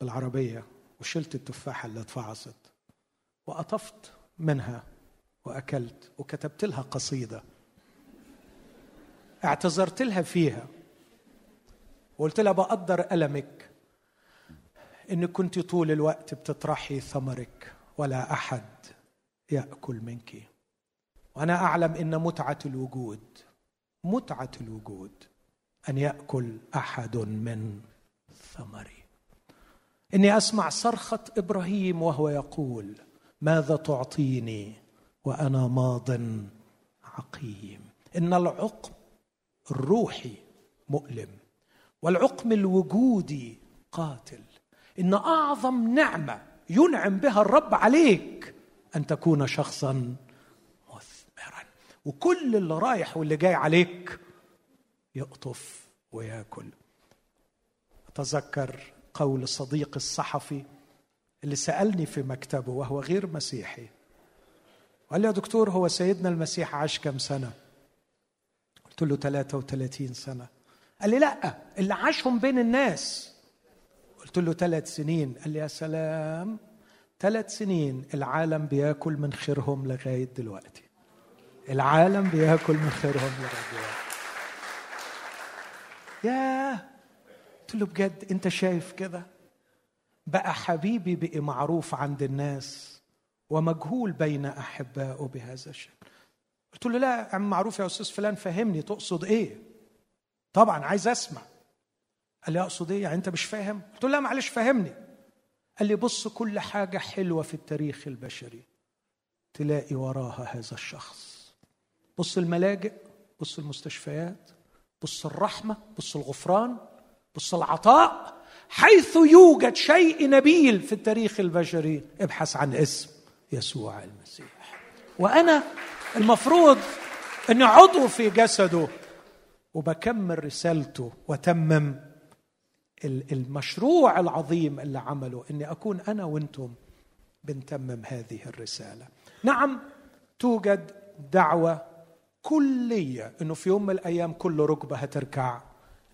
بالعربية وشلت التفاحة اللي اتفعصت وقطفت منها وأكلت وكتبت لها قصيدة. اعتذرت لها فيها وقلت لها بقدر ألمك انك كنت طول الوقت بتطرحي ثمرك ولا أحد يأكل منك. وأنا أعلم إن متعة الوجود متعة الوجود أن يأكل أحد من ثمري. إني أسمع صرخة إبراهيم وهو يقول ماذا تعطيني وأنا ماض عقيم؟ إن العقم الروحي مؤلم والعقم الوجودي قاتل. إن أعظم نعمة ينعم بها الرب عليك أن تكون شخصا مثمرا. وكل اللي رايح واللي جاي عليك يقطف ويأكل. أتذكر قول صديق الصحفي اللي سألني في مكتبه وهو غير مسيحي. قال لي يا دكتور هو سيدنا المسيح عاش كم سنة؟ قلت له 33 سنة. قال لي لا اللي عاشهم بين الناس. قلت له ثلاث سنين. قال لي يا سلام ثلاث سنين العالم بياكل من خيرهم لغاية دلوقتي. العالم بياكل من خيرهم لغاية دلوقتي. ياه! قلت له بجد انت شايف كده؟ بقى حبيبي بقي معروف عند الناس ومجهول بين احبائه بهذا الشكل. قلت له لا يا عم معروف يا أستاذ فلان فهمني تقصد إيه؟ طبعا عايز أسمع. قال لي اقصد إيه يعني أنت مش فاهم؟ قلت له لا معلش فهمني. قال لي بص كل حاجة حلوة في التاريخ البشري. تلاقي وراها هذا الشخص. بص الملاجئ بص المستشفيات بص الرحمة بص الغفران بص العطاء حيث يوجد شيء نبيل في التاريخ البشري. ابحث عن اسم يسوع المسيح. وأنا المفروض إني عضو في جسده وبكمل رسالته وتمم المشروع العظيم اللي عمله إني أكون أنا وأنتم بنتمم هذه الرسالة. نعم توجد دعوة كلية إنه في يوم من الأيام كل ركبة هتركع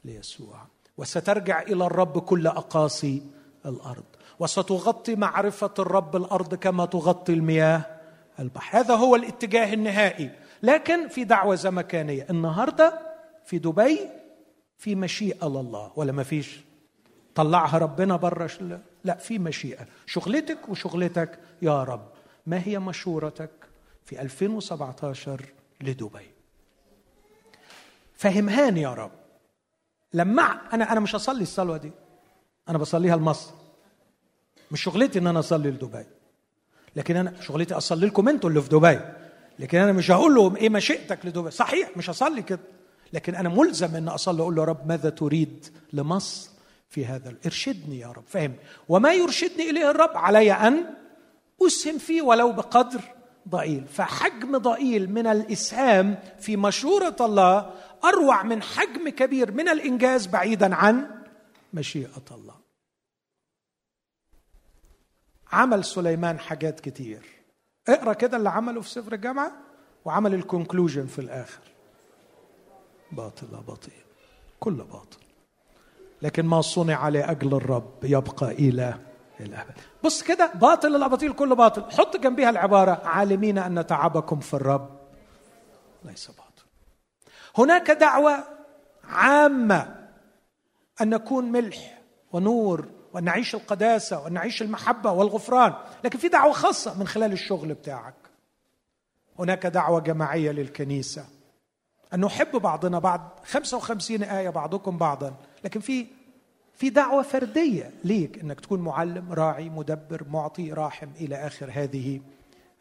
ليسوع وسترجع إلى الرب كل أقاصي الأرض وستغطي معرفة الرب الأرض كما تغطي المياه البحر. هذا هو الاتجاه النهائي. لكن في دعوة زمكانية النهارده في دبي في مشيئة لله. ولا ما فيش؟ طلعها ربنا بره لا في مشيئة. شغلتك وشغلتك يا رب. ما هي مشورتك في 2017 لدبي؟ فهمهاني يا رب. لما أنا أنا مش هصلي الصلوة دي. أنا بصليها لمصر مش شغلتي إن أنا أصلي لدبي. لكن أنا شغلتي أصلي لكم أنتوا اللي في دبي. لكن أنا مش هقول لهم إيه مشيئتك لدبي. صحيح مش هصلي كده. لكن أنا ملزم إن أصلي أقول له يا رب ماذا تريد لمصر؟ في هذا ارشدني يا رب. فهم. وما يرشدني إليه الرب؟ علي أن أسهم فيه ولو بقدر ضئيل. فحجم ضئيل من الإسهام في مشورة الله أروع من حجم كبير من الإنجاز بعيدا عن مشيئة الله. عمل سليمان حاجات كتير. اقرأ كده اللي عمله في سفر الجامعة وعمل الكونكلوجن في الآخر. باطل باطل. كل باطل. لكن ما صنع لأجل الرب يبقى إلى الأبد. بص كده باطل الأباطيل كله باطل. حط جنبها العبارة عالمين أن تعبكم في الرب. ليس باطل. هناك دعوة عامة أن نكون ملح ونور وان نعيش القداسة وان نعيش المحبة والغفران. لكن في دعوة خاصة من خلال الشغل بتاعك. هناك دعوة جماعية للكنيسة. أن نحب بعضنا بعض. 55 آية بعضكم بعضا. لكن في في دعوة فردية ليك أنك تكون معلم راعي مدبر معطي راحم إلى آخر هذه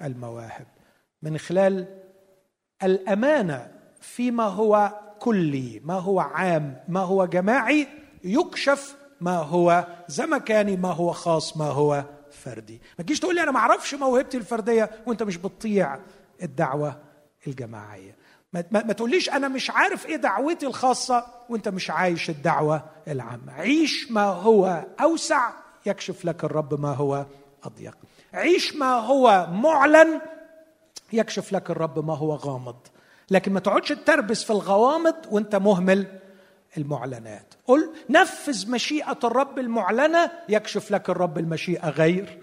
المواهب. من خلال الأمانة فيما هو كلي ما هو عام ما هو جماعي يكشف ما هو زمكاني ما هو خاص ما هو فردي. ما تجيش تقول لي أنا ما أعرفش موهبتي الفردية وأنت مش بتطيع الدعوة الجماعية. ما, ما, تقوليش أنا مش عارف إيه دعوتي الخاصة وأنت مش عايش الدعوة العامة. عيش ما هو أوسع يكشف لك الرب ما هو أضيق. عيش ما هو معلن يكشف لك الرب ما هو غامض. لكن ما تقعدش تربس في الغوامض وأنت مهمل المعلنات. قل نفذ مشيئة الرب المعلنة يكشف لك الرب المشيئة غير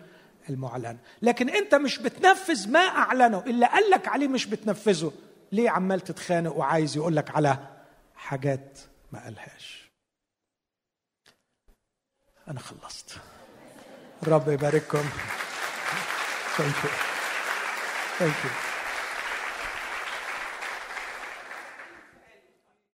المعلنة. لكن أنت مش بتنفذ ما أعلنه إلا قال لك عليه مش بتنفذه. ليه عمال تتخانق وعايز يقول لك على حاجات ما قالهاش أنا خلصت الرب يبارككم Thank you. Thank you.